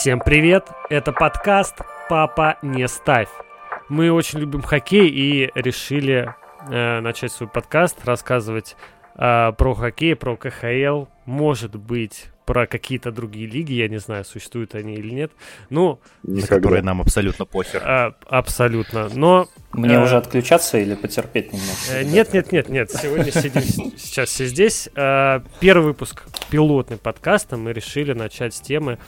Всем привет! Это подкаст «Папа, не ставь». Мы очень любим хоккей и решили э, начать свой подкаст, рассказывать э, про хоккей, про КХЛ, может быть, про какие-то другие лиги, я не знаю, существуют они или нет. Ну, на которые нам абсолютно похер. А, абсолютно. Но мне э, уже отключаться или потерпеть немного? Э, нет, нет, нет, нет. Сегодня сидим сейчас все здесь. Э, первый выпуск пилотный подкаста. Мы решили начать с темы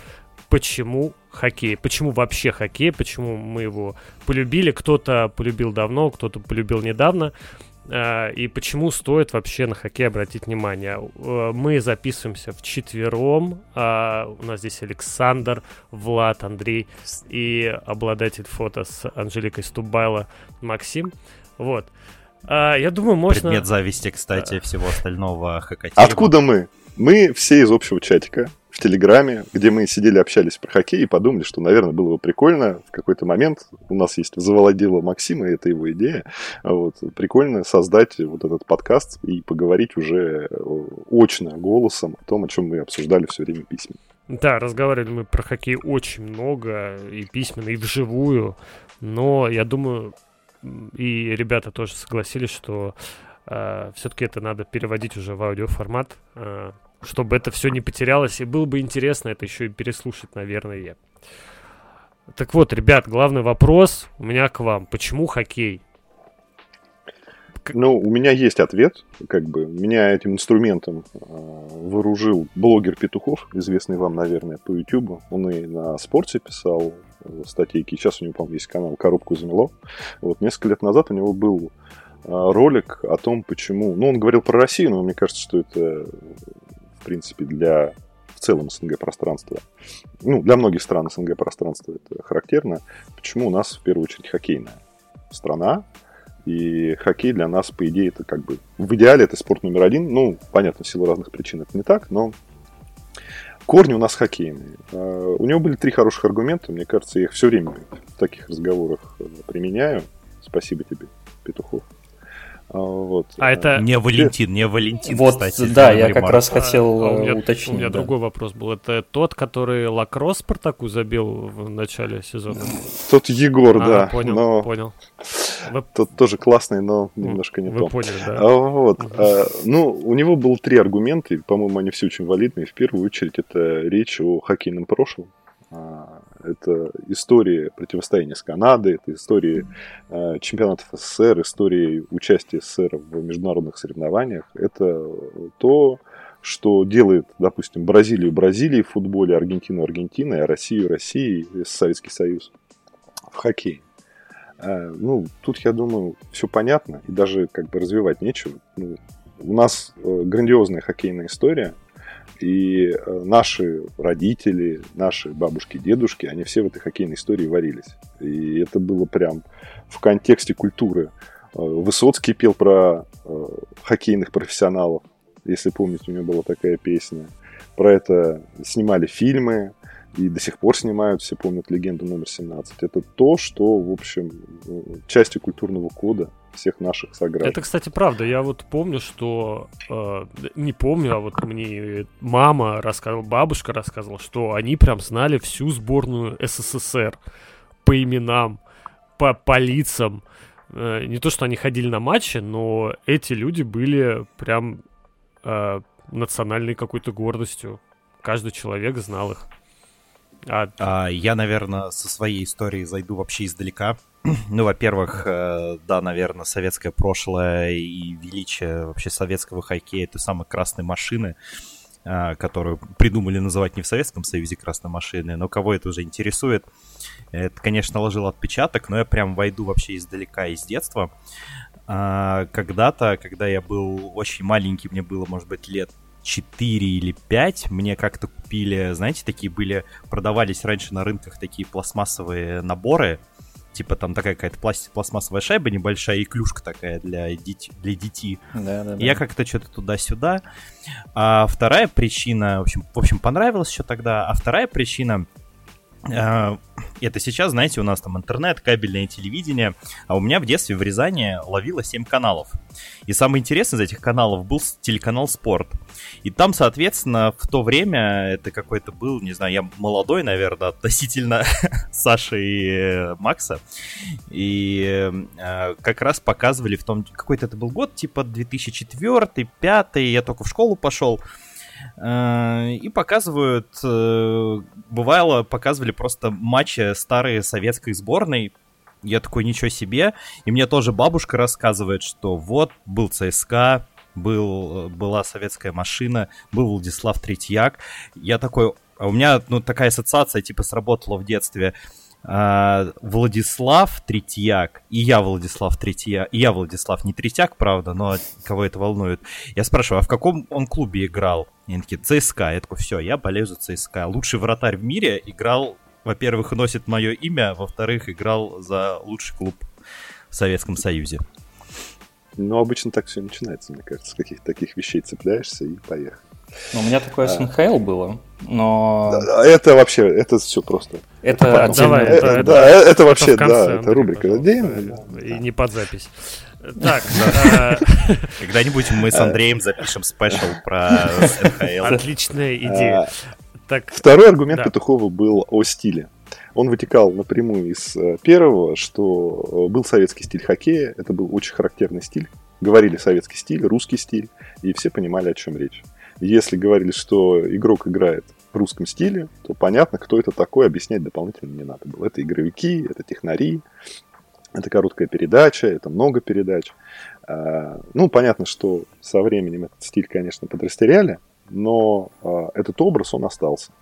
почему хоккей, почему вообще хоккей, почему мы его полюбили. Кто-то полюбил давно, кто-то полюбил недавно. Э, и почему стоит вообще на хоккей обратить внимание. Э, мы записываемся в четвером. А, у нас здесь Александр, Влад, Андрей и обладатель фото с Анжеликой Стубайло Максим. Вот. А, я думаю, можно... Предмет зависти, кстати, всего остального хоккей. Откуда мы? Мы все из общего чатика в Телеграме, где мы сидели, общались про хоккей и подумали, что, наверное, было бы прикольно в какой-то момент, у нас есть завладела Максима, и это его идея, вот, прикольно создать вот этот подкаст и поговорить уже э, очно, голосом о том, о чем мы обсуждали все время письменно. Да, разговаривали мы про хоккей очень много, и письменно, и вживую, но я думаю, и ребята тоже согласились, что э, все-таки это надо переводить уже в аудиоформат, э, чтобы это все не потерялось. И было бы интересно это еще и переслушать, наверное. Так вот, ребят, главный вопрос у меня к вам. Почему хоккей? Ну, у меня есть ответ, как бы. Меня этим инструментом э, вооружил блогер Петухов, известный вам, наверное, по YouTube. Он и на спорте писал э, статейки. Сейчас у него, по-моему, есть канал «Коробку замело». Вот несколько лет назад у него был э, ролик о том, почему... Ну, он говорил про Россию, но мне кажется, что это в принципе, для в целом СНГ пространства. Ну, для многих стран СНГ пространства это характерно. Почему у нас в первую очередь хоккейная страна, и хоккей для нас, по идее, это как бы в идеале это спорт номер один. Ну, понятно, в силу разных причин это не так, но корни у нас хоккейные. А, у него были три хороших аргумента. Мне кажется, я их все время в таких разговорах э, применяю. Спасибо тебе, Петухов. А, вот. А это не Валентин, не Валентин, вот, кстати. Да, я как раз хотел а, у меня, уточнить. У меня да. другой вопрос был. Это тот, который Лакросс Спартаку забил в начале сезона? Тот Егор, а, да. Понял, но... понял. Вы... Тот тоже классный, но немножко не Вы то. поняли, да. А, вот. Угу. А, ну, у него было три аргумента, и, по-моему, они все очень валидные. В первую очередь, это речь о хоккейном прошлом. Это история противостояния с Канадой, это история э, чемпионатов СССР, история участия СССР в международных соревнованиях. Это то, что делает, допустим, Бразилию Бразилией в футболе, Аргентину Аргентиной, а Россию Россией, Советский Союз в хоккее. Э, ну, тут, я думаю, все понятно, и даже как бы развивать нечего. Ну, у нас э, грандиозная хоккейная история – и э, наши родители, наши бабушки, дедушки, они все в этой хоккейной истории варились. И это было прям в контексте культуры. Э, Высоцкий пел про э, хоккейных профессионалов, если помните, у него была такая песня. Про это снимали фильмы, и до сих пор снимают, все помнят легенду номер 17. Это то, что, в общем, частью культурного кода всех наших сограждан. Это, кстати, правда. Я вот помню, что... Э, не помню, а вот мне мама рассказывала, бабушка рассказывала, что они прям знали всю сборную СССР по именам, по, по лицам. Э, не то, что они ходили на матчи, но эти люди были прям э, национальной какой-то гордостью. Каждый человек знал их. А... А, я, наверное, со своей историей зайду вообще издалека. Ну, во-первых, э, да, наверное, советское прошлое и величие вообще советского хоккея это самые красные машины, э, которую придумали называть не в Советском Союзе красной машины, но кого это уже интересует. Это, конечно, ложил отпечаток, но я прям войду вообще издалека, из детства. А, когда-то, когда я был очень маленький, мне было, может быть, лет 4 или 5 мне как-то купили, знаете, такие были, продавались раньше на рынках такие пластмассовые наборы, типа там такая какая-то пласт- пластмассовая шайба небольшая и клюшка такая для, дит- для детей. Да, да, да. Я как-то что-то туда-сюда. А вторая причина, в общем, в общем, понравилось еще тогда, а вторая причина, это сейчас, знаете, у нас там интернет, кабельное телевидение, а у меня в детстве в Рязани ловило 7 каналов. И самый интересный из этих каналов был телеканал «Спорт». И там, соответственно, в то время это какой-то был, не знаю, я молодой, наверное, относительно Саши и э, Макса. И э, как раз показывали в том... Какой-то это был год, типа 2004-2005, я только в школу пошел. И показывают, э, бывало, показывали просто матчи старой советской сборной. Я такой, ничего себе. И мне тоже бабушка рассказывает, что вот был ЦСКА, был, была советская машина, был Владислав Третьяк. Я такой, а у меня ну, такая ассоциация типа сработала в детстве. А, Владислав Третьяк, и я Владислав Третьяк, и я Владислав не Третьяк, правда, но кого это волнует. Я спрашиваю, а в каком он клубе играл? И они такие, ЦСКА. Я такой, все, я болею за ЦСКА. Лучший вратарь в мире играл, во-первых, носит мое имя, во-вторых, играл за лучший клуб в Советском Союзе. Ну, обычно так все начинается, мне кажется, с каких-то таких вещей цепляешься и поехал. Ну, у меня такое с НХЛ было, но... Это вообще, это все просто. Это, это отдельно. Это, это, да, это, это вообще, да, это рубрика. Отдельно. И не под запись. Так, а, когда-нибудь мы с Андреем запишем спешл про НХЛ. Отличная идея. Так, Второй аргумент Петухова был о стиле. Он вытекал напрямую из э, первого, что был советский стиль хоккея, это был очень характерный стиль. Говорили советский стиль, русский стиль, и все понимали, о чем речь. Если говорили, что игрок играет в русском стиле, то понятно, кто это такой, объяснять дополнительно не надо было. Это игровики, это технари, это короткая передача, это много передач. А, ну, понятно, что со временем этот стиль, конечно, подрастеряли, но а, этот образ, он остался.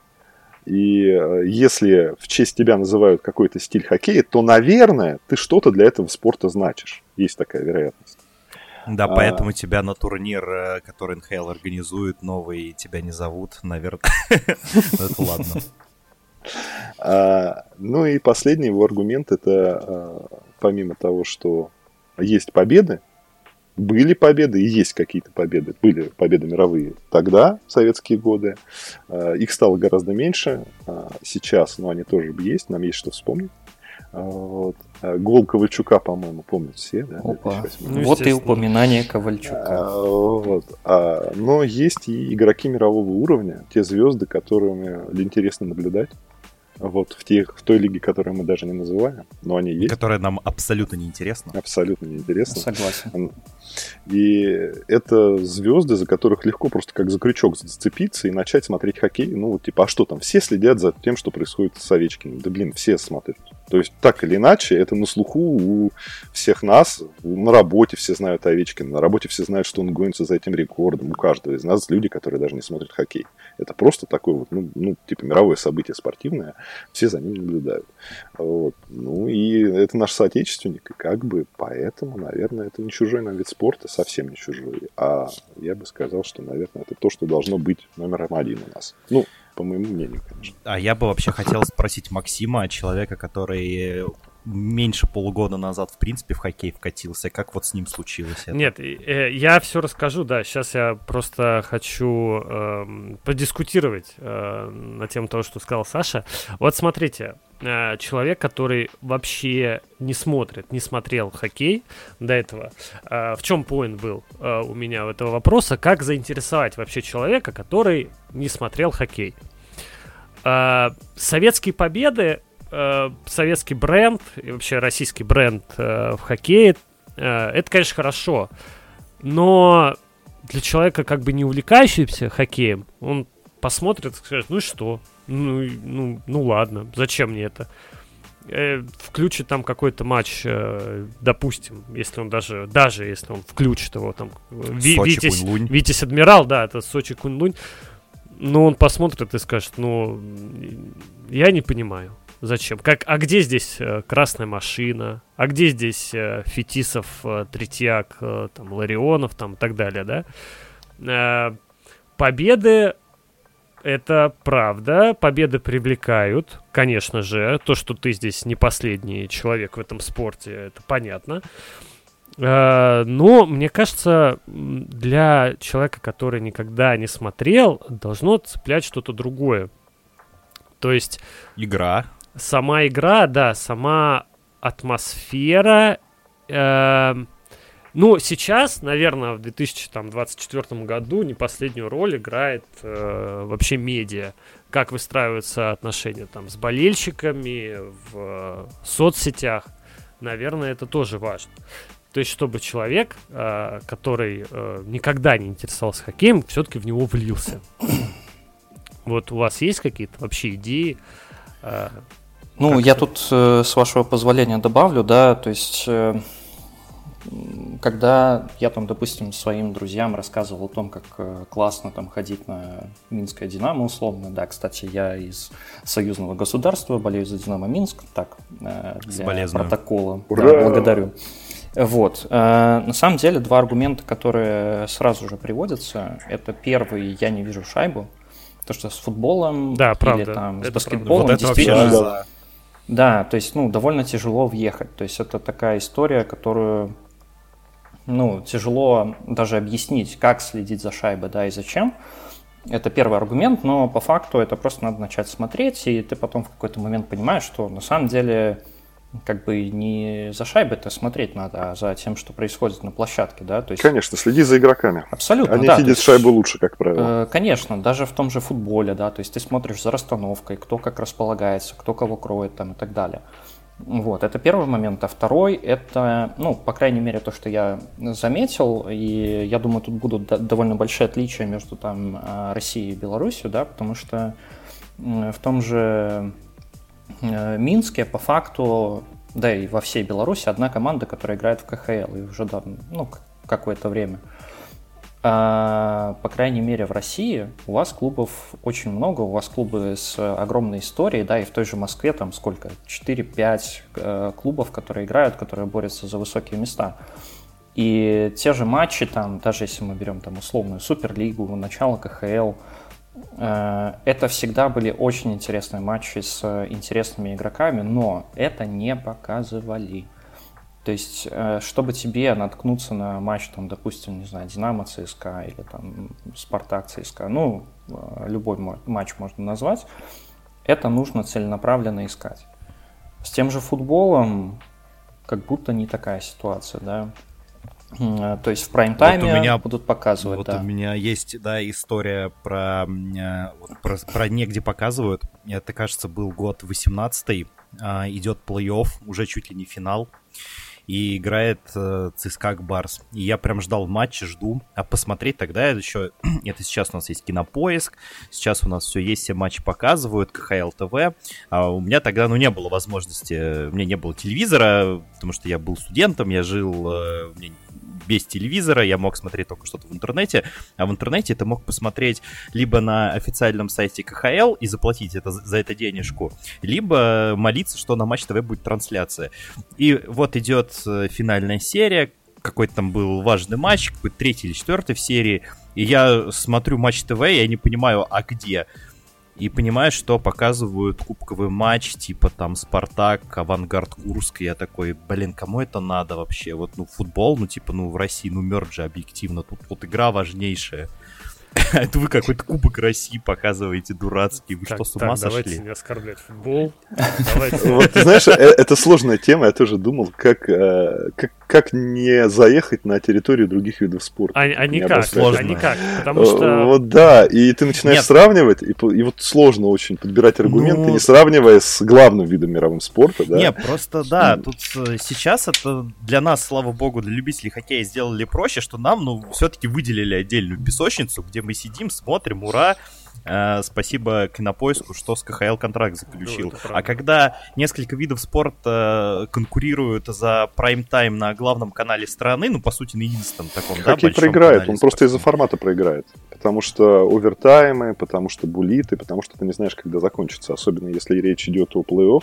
И а, если в честь тебя называют какой-то стиль хоккея, то, наверное, ты что-то для этого спорта значишь. Есть такая вероятность. Да, а... поэтому тебя на турнир, э, который НХЛ организует, новый, тебя не зовут, наверное. Ну, это ладно. А, ну и последний его аргумент это а, помимо того, что есть победы, были победы и есть какие-то победы, были победы мировые тогда, в советские годы, а, их стало гораздо меньше, сейчас, но они тоже есть, нам есть что вспомнить. Вот. Гол Ковальчука, по-моему, помнят все, да? Опа. Ну, вот и упоминание Ковальчука. А, вот. а, но есть и игроки мирового уровня, те звезды, которыми интересно наблюдать вот в, тех, в той лиге, которую мы даже не называем, но они есть. Которая нам абсолютно неинтересна. Абсолютно неинтересна. Согласен. И это звезды, за которых легко просто как за крючок зацепиться и начать смотреть хоккей. Ну, вот типа, а что там? Все следят за тем, что происходит с Овечкиным. Да, блин, все смотрят. То есть, так или иначе, это на слуху у всех нас. На работе все знают Овечкина. На работе все знают, что он гонится за этим рекордом. У каждого из нас люди, которые даже не смотрят хоккей. Это просто такое вот, ну, ну типа, мировое событие спортивное. Все за ним наблюдают. Вот. Ну, и это наш соотечественник. И как бы поэтому, наверное, это не чужой нам вид спорта, совсем не чужой. А я бы сказал, что, наверное, это то, что должно быть номером один у нас. Ну, по моему мнению, конечно. А я бы вообще хотел спросить Максима, человека, который меньше полугода назад, в принципе, в хоккей вкатился. Как вот с ним случилось это? Нет, э, я все расскажу, да. Сейчас я просто хочу э, подискутировать э, на тему того, что сказал Саша. Вот смотрите, э, человек, который вообще не смотрит, не смотрел хоккей до этого. Э, в чем поинт был э, у меня у этого вопроса? Как заинтересовать вообще человека, который не смотрел хоккей? Э, советские победы, э, советский бренд и вообще российский бренд э, в хоккее, э, это, конечно, хорошо. Но для человека, как бы не увлекающегося хоккеем, он посмотрит и скажет, ну и что? Ну, ну, ну ладно, зачем мне это? Э, включит там какой-то матч, э, допустим, если он даже, даже если он включит его там, Ви, Витязь, Витязь Адмирал, да, это Сочи Кунь-Лунь, ну, он посмотрит и скажет, ну, я не понимаю, зачем. Как, а где здесь э, красная машина? А где здесь э, Фетисов, э, Третьяк, э, там, Ларионов, там, и так далее, да? Э, победы это правда. Победы привлекают, конечно же. То, что ты здесь не последний человек в этом спорте, это понятно. Э, но, мне кажется, для человека, который никогда не смотрел, должно цеплять что-то другое. То есть... Игра. Сама игра, да, сама атмосфера. Э, ну, сейчас, наверное, в 2024 году не последнюю роль играет э, вообще медиа. Как выстраиваются отношения там с болельщиками в э, соцсетях. Наверное, это тоже важно. То есть, чтобы человек, э, который э, никогда не интересовался хоккеем, все-таки в него влился. Вот у вас есть какие-то вообще идеи? Э, ну, я тут, э, с вашего позволения, добавлю, да, то есть, э, когда я там, допустим, своим друзьям рассказывал о том, как э, классно там ходить на Минское Динамо, условно, да, кстати, я из союзного государства, болею за Динамо Минск, так, для протокола. Ура! Да, благодарю. Вот. На самом деле, два аргумента, которые сразу же приводятся, это первый, я не вижу шайбу, то, что с футболом да, или правда. там это с баскетболом вот действительно... да. да, то есть, ну, довольно тяжело въехать. То есть, это такая история, которую, ну, тяжело даже объяснить, как следить за шайбой, да, и зачем. Это первый аргумент, но по факту это просто надо начать смотреть, и ты потом в какой-то момент понимаешь, что на самом деле как бы не за шайбой-то смотреть надо, а за тем, что происходит на площадке, да, то есть... Конечно, следи за игроками. Абсолютно, Они да. видят есть, шайбу лучше, как правило. Э, конечно, даже в том же футболе, да, то есть ты смотришь за расстановкой, кто как располагается, кто кого кроет там и так далее. Вот, это первый момент. А второй, это, ну, по крайней мере, то, что я заметил, и я думаю, тут будут довольно большие отличия между там э, Россией и Беларусью, да, потому что в том же Минске по факту, да и во всей Беларуси, одна команда, которая играет в КХЛ и уже давно, ну, какое-то время. А, по крайней мере, в России у вас клубов очень много, у вас клубы с огромной историей, да, и в той же Москве там сколько, 4-5 э, клубов, которые играют, которые борются за высокие места. И те же матчи, там, даже если мы берем там условную Суперлигу, начало КХЛ, Э, это всегда были очень интересные матчи с интересными игроками, но это не показывали. То есть, э, чтобы тебе наткнуться на матч, там, допустим, не знаю, Динамо ЦСКА или там Спартак ЦСКА, ну, э, любой матч можно назвать, это нужно целенаправленно искать. С тем же футболом как будто не такая ситуация, да. Э, то есть в прайм-тайме вот меня, будут показывать, вот да. у меня есть, да, история про, э, про, про негде показывают. Это, кажется, был год 18-й. А, идет плей-офф, уже чуть ли не финал. И играет э, ЦСКА Барс. И я прям ждал матча, жду. А посмотреть тогда еще... Это сейчас у нас есть кинопоиск. Сейчас у нас все есть, все матчи показывают, КХЛ ТВ. А у меня тогда, ну, не было возможности... У меня не было телевизора, потому что я был студентом, я жил... Мне без телевизора, я мог смотреть только что-то в интернете, а в интернете ты мог посмотреть либо на официальном сайте КХЛ и заплатить это, за это денежку, либо молиться, что на Матч ТВ будет трансляция. И вот идет э, финальная серия, какой-то там был важный матч, какой-то третий или четвертый в серии, и я смотрю Матч ТВ, я не понимаю, а где? И понимаешь, что показывают кубковый матч, типа там Спартак, Авангард Курск, и я такой, блин, кому это надо вообще? Вот, ну, футбол, ну, типа, ну, в России, ну, мертв же объективно, тут вот игра важнейшая. Это вы какой-то кубок России показываете дурацкий. Вы что, с ума сошли? давайте не оскорблять футбол. Вот, знаешь, э, это сложная тема. Я тоже думал, как, э, как, как не заехать на территорию других видов спорта. А, а никак, сложно. А никак, потому что... Э, вот да, и ты начинаешь Нет. сравнивать, и, и вот сложно очень подбирать аргументы, ну... не сравнивая с главным видом мировым спорта, да? Нет, просто да, тут сейчас это для нас, слава богу, для любителей хоккея сделали проще, что нам, ну, все-таки выделили отдельную песочницу, где мы сидим, смотрим, ура, Uh, спасибо Кинопоиску, что с КХЛ контракт заключил. Ну, а когда несколько видов спорта конкурируют за прайм-тайм на главном канале страны, ну, по сути, на единственном таком, Хоккей да, проиграет, он просто из-за формата проиграет. Потому что овертаймы, потому что булиты, потому что ты не знаешь, когда закончится. Особенно если речь идет о плей-офф,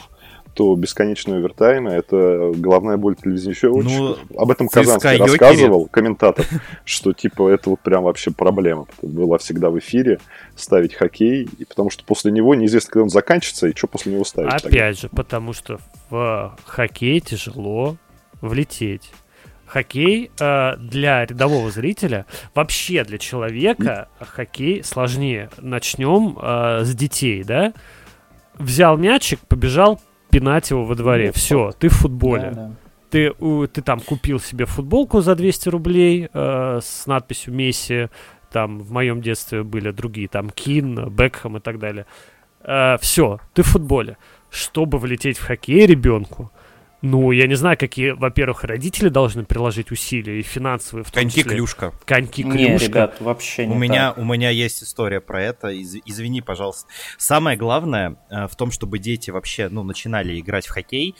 то бесконечные овертаймы — это главная боль телевизионщиков. Ну, Об этом Казанский рассказывал, комментатор, что типа это вот прям вообще проблема. Была всегда в эфире ставить хоккей, и потому что после него неизвестно, когда он заканчивается, и что после него ставить. Опять тогда. же, потому что в хоккей тяжело влететь. Хоккей э, для рядового зрителя, вообще для человека, хоккей сложнее. Начнем э, с детей, да? взял мячик, побежал пинать его во дворе. Все, ты в футболе. Да, да. Ты, ты там купил себе футболку за 200 рублей э, с надписью Месси. Там в моем детстве были другие, там Кин, Бекхэм и так далее. Э, все, ты в футболе. Чтобы влететь в хоккей ребенку, ну, я не знаю, какие, во-первых, родители должны приложить усилия и финансовые в том Коньки числе. клюшка. Коньки клюшка. Не, ребят, вообще не у меня, так. у меня есть история про это. Из, извини, пожалуйста. Самое главное э, в том, чтобы дети вообще, ну, начинали играть в хоккей,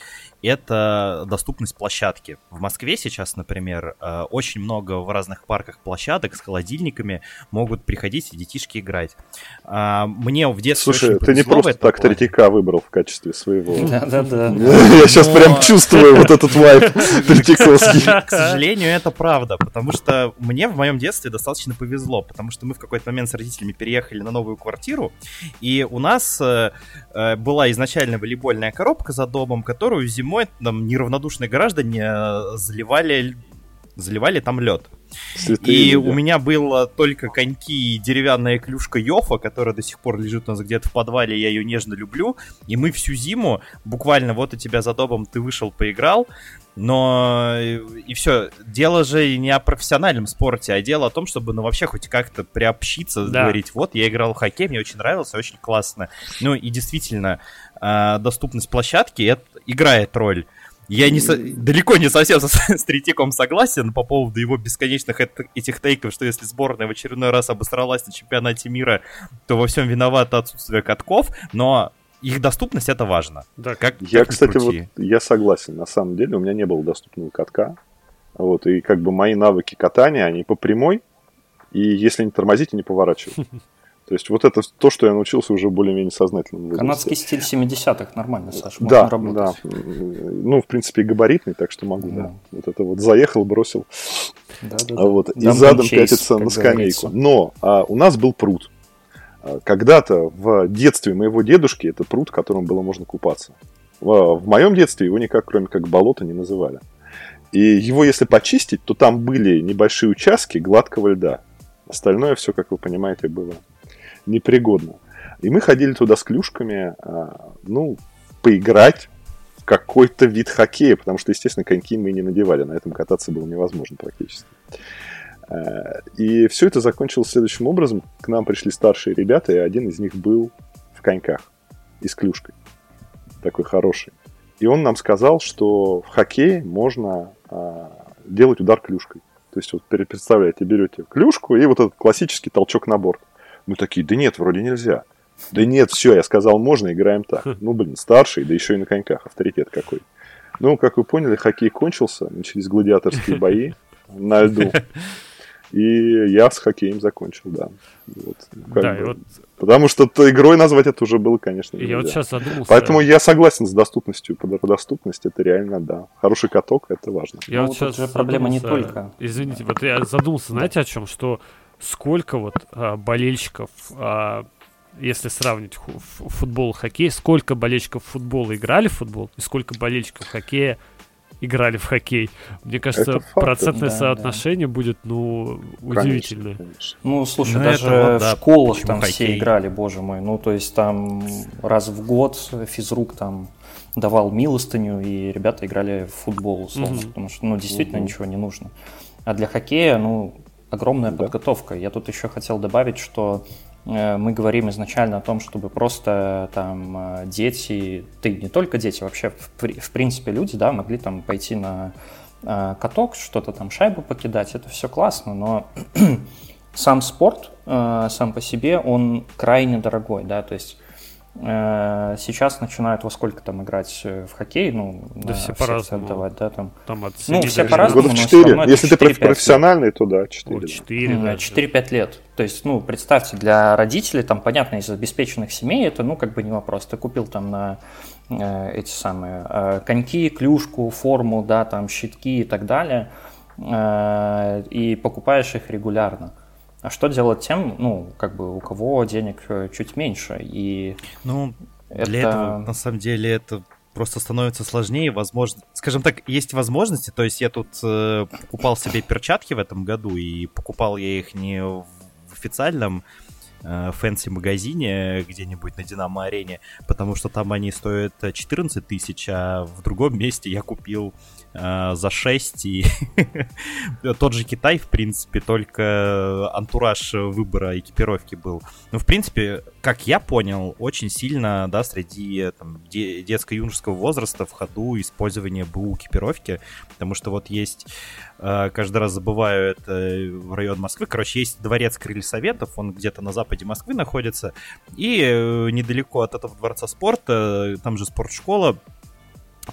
это доступность площадки. В Москве сейчас, например, э, очень много в разных парках площадок с холодильниками могут приходить и детишки играть. А, мне в детстве Слушай, ты не просто так плане. Третьяка выбрал в качестве своего. Да-да-да. Я сейчас прям чувствую вот этот вайп Третьяковский. К сожалению, это правда, потому что мне в моем детстве достаточно повезло, потому что мы в какой-то момент с родителями переехали на новую квартиру, и у нас э, э, была изначально волейбольная коробка за домом, которую зимой зимой там неравнодушные граждане э, заливали, заливали там лед. Святые и люди. у меня было только коньки и деревянная клюшка Йофа, которая до сих пор лежит у нас где-то в подвале, я ее нежно люблю. И мы всю зиму, буквально вот у тебя за домом ты вышел, поиграл, но и, и все. Дело же не о профессиональном спорте, а дело о том, чтобы ну вообще хоть как-то приобщиться, да. говорить, вот я играл в хоккей, мне очень нравился, очень классно. Ну и действительно, э, доступность площадки это играет роль. Я не со... далеко не совсем со... с Третьяком согласен по поводу его бесконечных этих тейков, что если сборная в очередной раз обосралась на чемпионате мира, то во всем виновато отсутствие катков, но их доступность это важно. Да, как, я, как кстати, вот я согласен. На самом деле у меня не было доступного катка. Вот, и как бы мои навыки катания, они по прямой, и если не тормозить, и не поворачивать. То есть вот это то, что я научился уже более-менее сознательно. Канадский стиль 70-х нормально, Саша, можно да, работать. Да, ну, в принципе, габаритный, так что могу, да. да. Вот это вот заехал, бросил, да, да, а вот, и задом чейс, пятится на скамейку. Говорится. Но а, у нас был пруд. А, когда-то в детстве моего дедушки это пруд, в котором было можно купаться. В, в моем детстве его никак, кроме как болото, не называли. И его, если почистить, то там были небольшие участки гладкого льда. Остальное все, как вы понимаете, было непригодно. И мы ходили туда с клюшками, а, ну, поиграть в какой-то вид хоккея, потому что, естественно, коньки мы не надевали, на этом кататься было невозможно практически. А, и все это закончилось следующим образом. К нам пришли старшие ребята, и один из них был в коньках и с клюшкой. Такой хороший. И он нам сказал, что в хоккее можно а, делать удар клюшкой. То есть, вот представляете, берете клюшку и вот этот классический толчок на борт. Мы такие, да нет, вроде нельзя. Да нет, все, я сказал, можно, играем так. Хм. Ну, блин, старший, да еще и на коньках, авторитет какой. Ну, как вы поняли, хоккей кончился, начались гладиаторские бои на льду. И я с хоккеем закончил, да. Вот, ну, да, бы. вот... Потому что игрой назвать это уже было, конечно, нельзя. Я вот сейчас задумался. Поэтому я согласен с доступностью. Доступность это реально, да. Хороший каток, это важно. Я ну, вот сейчас же проблема не только. Извините, вот я задумался, знаете, о чем? Что сколько вот а, болельщиков, а, если сравнить футбол и хоккей, сколько болельщиков футбола играли в футбол и сколько болельщиков хоккея играли в хоккей. Мне кажется, процентное да, соотношение да. будет, ну, удивительное. Конечно. Ну, слушай, ну, даже вот, да, в школах там хоккей? все играли, боже мой. Ну, то есть там раз в год физрук там давал милостыню, и ребята играли в футбол, условно, угу. потому что, ну, действительно угу. ничего не нужно. А для хоккея, ну, огромная да. подготовка. Я тут еще хотел добавить, что э, мы говорим изначально о том, чтобы просто там э, дети, ты не только дети, вообще в, в принципе люди, да, могли там пойти на э, каток, что-то там шайбу покидать, это все классно, но сам спорт сам по себе, он крайне дорогой, да, то есть сейчас начинают во сколько там играть э, в хоккей, ну, да все по-разному. отдавать, да, там. там от ну, все по-разному, Года 4. Если 4, ты профессиональный, то да, 4. 4, да. 4-5 лет. То есть, ну, представьте, для родителей, там, понятно, из обеспеченных семей, это, ну, как бы не вопрос. Ты купил там на э, эти самые э, коньки, клюшку, форму, да, там, щитки и так далее, э, и покупаешь их регулярно. А что делать тем, ну, как бы у кого денег э, чуть меньше? И ну, это... для этого, на самом деле, это просто становится сложнее. Возможно, скажем так, есть возможности. То есть я тут э, покупал себе перчатки в этом году, и покупал я их не в официальном fancy-магазине где-нибудь на Динамо-арене, потому что там они стоят 14 тысяч, а в другом месте я купил э, за 6. И тот же Китай, в принципе, только антураж выбора экипировки был. Ну, в принципе, как я понял, очень сильно, да, среди там, де- детско-юношеского возраста в ходу использование БУ экипировки, потому что вот есть, э, каждый раз забываю это в район Москвы, короче, есть дворец Крылья Советов, он где-то на западе Москвы находится, и э, недалеко от этого дворца спорта, там же спортшкола,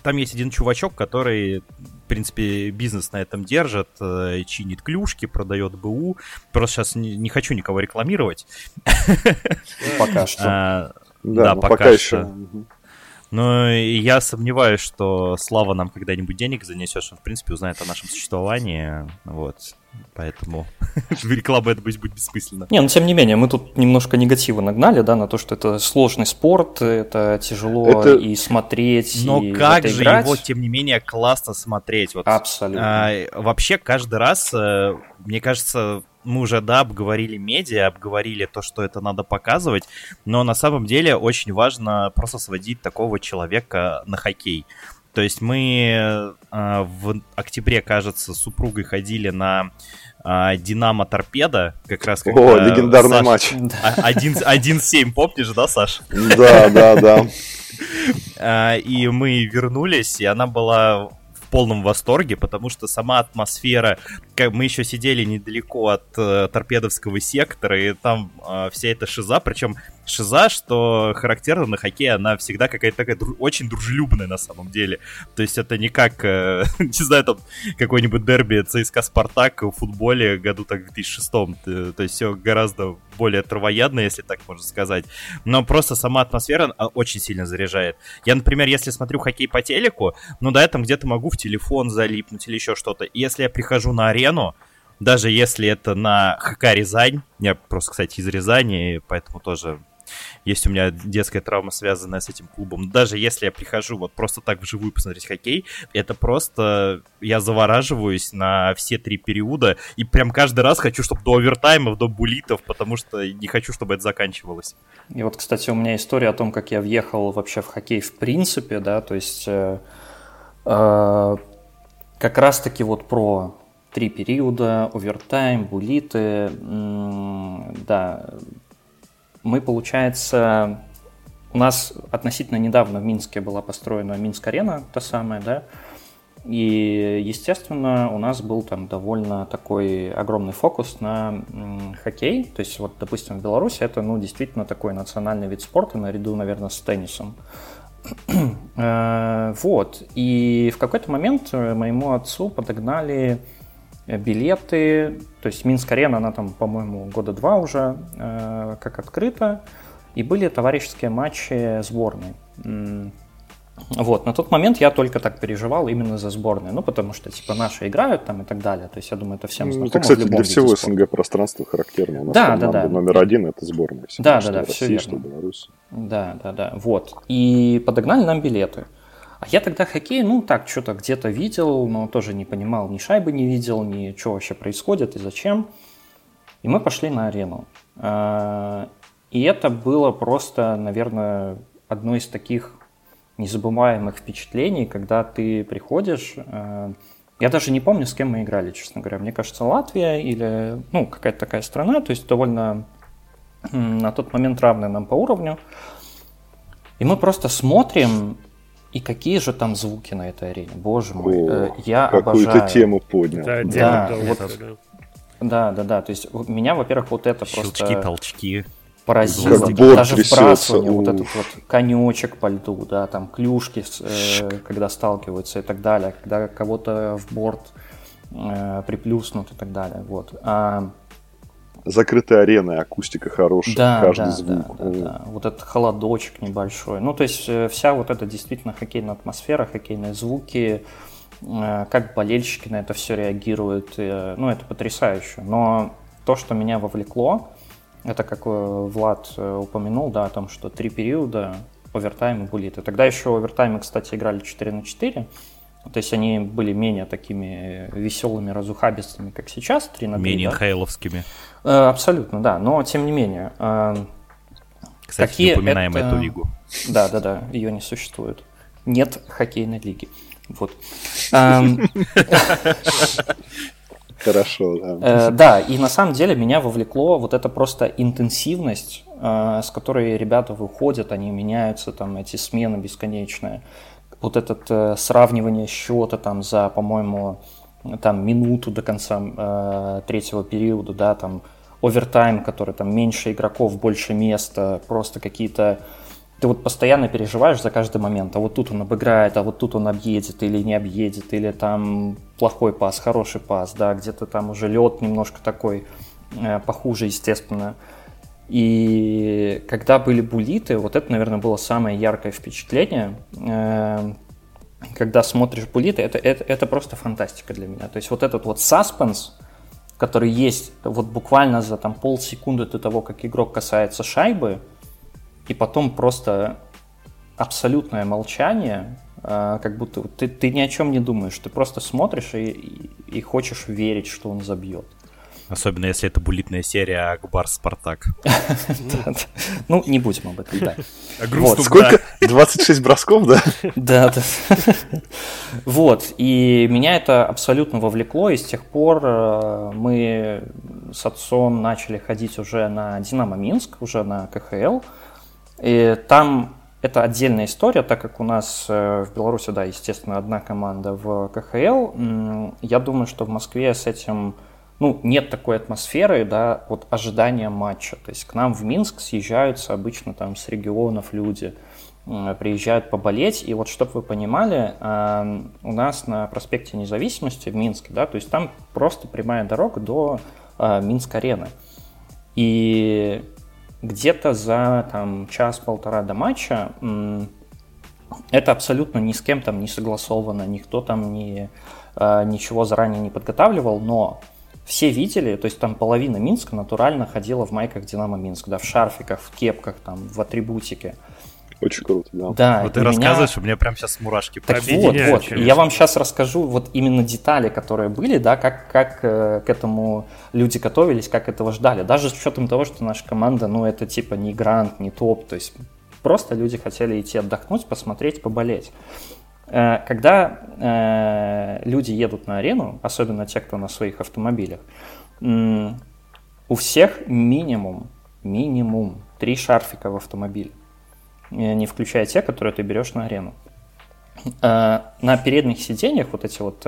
там есть один чувачок, который, в принципе, бизнес на этом держит, э, чинит клюшки, продает БУ. Просто сейчас не, не хочу никого рекламировать. Пока что. А, Да, ну, пока еще. Но я сомневаюсь, что Слава нам когда-нибудь денег занесет, что он, в принципе, узнает о нашем существовании. Вот. Поэтому реклама это будет будет бессмысленно. Не, но тем не менее, мы тут немножко негатива нагнали, да, на то, что это сложный спорт, это тяжело Это- и смотреть, Но и как это же играть. его, тем не менее, классно смотреть. Вот Абсолютно. А, вообще каждый раз, э, мне кажется, мы уже, да, обговорили медиа, обговорили то, что это надо показывать, но на самом деле очень важно просто сводить такого человека на хоккей. То есть мы э, в октябре, кажется, с супругой ходили на э, Динамо Торпеда, как раз О, когда легендарный Саш- матч. а- один- 1-7, помнишь, да, Саш? Да, да, да. А, и мы вернулись, и она была полном восторге, потому что сама атмосфера, как мы еще сидели недалеко от э, торпедовского сектора, и там э, вся эта шиза, причем шиза, что характерно на хоккее, она всегда какая-то такая дру- очень дружелюбная на самом деле. То есть это не как, э, не знаю, там какой-нибудь дерби ЦСКА Спартак в футболе году так в 2006 Т- То есть все гораздо более травоядно, если так можно сказать. Но просто сама атмосфера очень сильно заряжает. Я, например, если смотрю хоккей по телеку, ну да, я там где-то могу в телефон залипнуть или еще что-то. И если я прихожу на арену, даже если это на ХК Рязань, я просто, кстати, из Рязани, поэтому тоже есть у меня детская травма, связанная с этим клубом. Даже если я прихожу вот просто так вживую посмотреть хоккей, это просто я завораживаюсь на все три периода и прям каждый раз хочу, чтобы до овертаймов, до булитов, потому что не хочу, чтобы это заканчивалось. И вот, кстати, у меня история о том, как я въехал вообще в хоккей в принципе, да, то есть э, э, как раз-таки вот про три периода, овертайм, булиты, да, мы, получается, у нас относительно недавно в Минске была построена Минск-арена, та самая, да, и, естественно, у нас был там довольно такой огромный фокус на хоккей. То есть, вот, допустим, в Беларуси это, ну, действительно такой национальный вид спорта, наряду, наверное, с теннисом. Э, Вот. И в какой-то момент э, моему отцу подогнали билеты. То есть Минск-арена, она там, по-моему, года два уже э, как открыта. И были товарищеские матчи сборной. Вот, на тот момент я только так переживал именно за сборную, ну, потому что, типа, наши играют там и так далее, то есть, я думаю, это всем Ну, знакомо Это, кстати, для всего. СНГ пространства характерно. У нас Да, да, да. номер один это сборная. всегда, Да, что да, да, в всё России, что верно. в Беларуси. Да, да, да, вот. И подогнали нам билеты. А я тогда хоккей, ну, так, что-то где-то видел, но тоже не понимал, ни шайбы не видел, ни что вообще происходит и зачем. И мы пошли на арену. А, И это было просто, наверное, одно из таких незабываемых впечатлений, когда ты приходишь... э, Я даже не помню, с кем мы играли, честно говоря. Мне кажется, Латвия или, ну, какая-то такая страна, то есть довольно на тот момент равная нам по уровню. И мы просто смотрим, и какие же там звуки на этой арене. Боже мой, О, э, я Какую-то обожаю. тему поднял. Да, Да, вот- да. Да, да, да. То есть меня, во-первых, вот это Щелчки, просто толчки. поразило. Как борт Даже трясется, вбрасывание, вот этот вот конечек по льду, да, там клюшки, э, когда сталкиваются и так далее, когда кого-то в борт э, приплюснут и так далее. Вот. А, Закрытая арена, акустика хорошая, да, каждый да, звук. да, да, да. Вот этот холодочек небольшой. Ну, то есть э, вся вот эта действительно хоккейная атмосфера, хоккейные звуки, э, как болельщики на это все реагируют, э, ну, это потрясающе. Но то, что меня вовлекло, это как Влад упомянул, да, о том, что три периода, овертайм и булиты. Тогда еще овертаймы, кстати, играли 4 на 4, То есть они были менее такими веселыми, разухабистыми, как сейчас, 3 на 3. Менее да? хейловскими. Э, абсолютно, да. Но тем не менее. Э, Кстати, какие не упоминаем это- эту лигу. Да, да, да, ее не существует. Нет хоккейной лиги. Вот. Эм, Хорошо, да. Э, Да, и на самом деле меня вовлекло вот это просто интенсивность, э, с которой ребята выходят, они меняются, там эти смены бесконечные. Вот это э, сравнивание счета там за, по-моему, там минуту до конца э, третьего периода, да, там овертайм, который там меньше игроков, больше места, просто какие-то ты вот постоянно переживаешь за каждый момент, а вот тут он обыграет, а вот тут он объедет или не объедет, или там плохой пас, хороший пас, да, где-то там уже лед немножко такой э, похуже, естественно. И когда были булиты, вот это, наверное, было самое яркое впечатление. Э, когда смотришь булиты, это, это, это просто фантастика для меня. То есть вот этот вот саспенс, который есть вот буквально за там полсекунды до того, как игрок касается шайбы, и потом просто абсолютное молчание, э, как будто ты, ты ни о чем не думаешь, ты просто смотришь и, и, и хочешь верить, что он забьет. Особенно если это булитная серия Акбар Спартак. Ну, не будем об этом, да. грустно, Вот, Сколько? 26 бросков, да? Да, да. Вот, и меня это абсолютно вовлекло, и с тех пор э, мы с отцом начали ходить уже на Динамо Минск, уже на КХЛ, и там это отдельная история, так как у нас э, в Беларуси, да, естественно, одна команда в КХЛ. Я думаю, что в Москве с этим, ну, нет такой атмосферы, да, вот ожидания матча. То есть к нам в Минск съезжаются обычно там с регионов люди, приезжают поболеть. И вот, чтобы вы понимали, э, у нас на проспекте Независимости в Минске, да, то есть там просто прямая дорога до э, Минск-арены. И где-то за там, час-полтора до матча это абсолютно ни с кем там не согласовано, никто там не, э, ничего заранее не подготавливал, но все видели, то есть там половина Минска натурально ходила в майках Динамо Минск, да, в шарфиках, в кепках, там, в атрибутике. Очень круто, да. Да, Вот ты и меня- рассказываешь, у меня прям сейчас мурашки так вот, вот. И конечно. я вам сейчас расскажу вот именно детали, которые были, да, как, как э, к этому люди готовились, как этого ждали. Даже с учетом того, что наша команда, ну, это типа не грант, не топ, то есть просто люди хотели идти отдохнуть, посмотреть, поболеть. Э, Когда э, люди едут на арену, особенно те, кто на своих автомобилях, у всех минимум, минимум три шарфика в автомобиле э, не включая те, которые ты берешь на арену. На передних сиденьях вот эти вот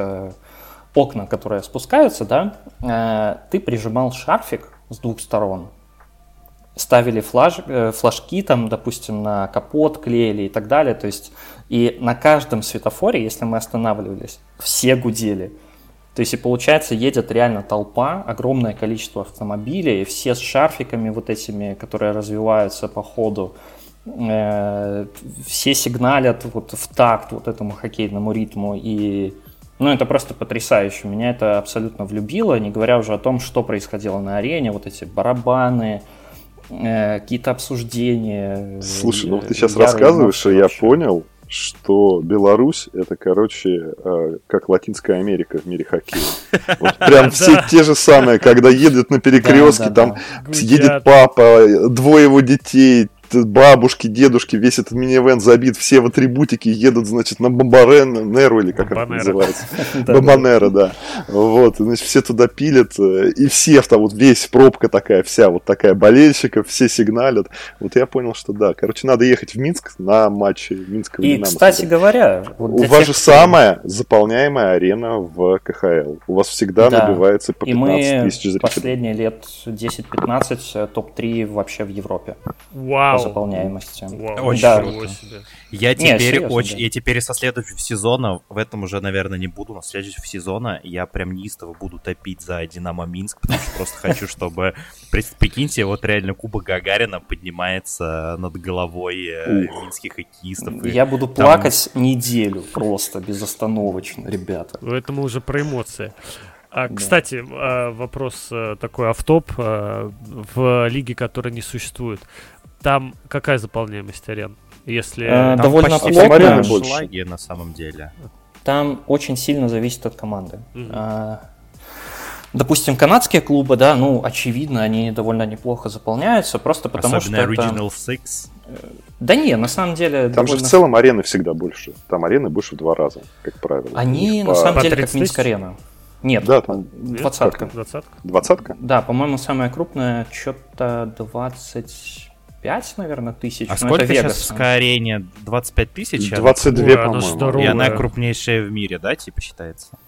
окна, которые спускаются, да, ты прижимал шарфик с двух сторон, ставили флаж, флажки там, допустим, на капот клеили и так далее, то есть и на каждом светофоре, если мы останавливались, все гудели. То есть и получается едет реально толпа, огромное количество автомобилей, все с шарфиками вот этими, которые развиваются по ходу, Э, все сигналят вот в такт вот этому хоккейному ритму и ну, это просто потрясающе. Меня это абсолютно влюбило, не говоря уже о том, что происходило на арене, вот эти барабаны, э, какие-то обсуждения. Слушай, ну ты сейчас рассказываешь, и я понял, что Беларусь это, короче, э, как Латинская Америка в мире хоккея. Вот прям все те же самые, когда едут на перекрестке, там едет папа, двое его детей, бабушки, дедушки, весь этот минивэн забит, все в атрибутике едут, значит, на Бомбарен, Неру или как это Бомбанера. называется. Да, Бомбанера, да. Вот, значит, все туда пилят, э, и все там вот весь пробка такая, вся вот такая болельщиков, все сигналят. Вот я понял, что да. Короче, надо ехать в Минск на матчи Минского И, кстати говоря, у вас же самая заполняемая арена в КХЛ. У вас всегда Да. набивается по И 15 мы тысяч зрителей. последние лет 10-15 э, топ-3 вообще в Европе по Вау. заполняемости. Вау, Очень Да. себе. Я Не, теперь серьезно, очень, да. я теперь со следующего сезона, в этом уже, наверное, не буду, но с следующего сезона я прям неистово буду топить за Динамо Минск, потому что просто хочу, чтобы, при- прикиньте, вот реально Кубок Гагарина поднимается над головой э, минских хоккеистов. Я буду плакать неделю просто безостановочно, ребята. Это мы уже про эмоции. А, кстати, а, вопрос э, такой автоп. а, В лиге, которая не существует, там какая заполняемость арен? Если... Э, Там довольно почти плотно. всегда Больше. шлаги на самом деле. там очень сильно зависит от команды. Mm-hmm. Допустим, канадские клубы, да, ну, очевидно, они довольно неплохо заполняются, просто потому Особенно что Original это... Six. Да не, на самом деле... Там довольно... же в целом арены всегда больше. Там арены больше в два раза, как правило. Они, на по... самом деле, как Минск-арена. Нет, да, там двадцатка. Двадцатка? Двадцатка? Да, по-моему, самая крупная что-то 25, наверное, тысяч. А сколько сейчас в арене? 25 тысяч? 22, по-моему. И она крупнейшая в мире, да, типа считается?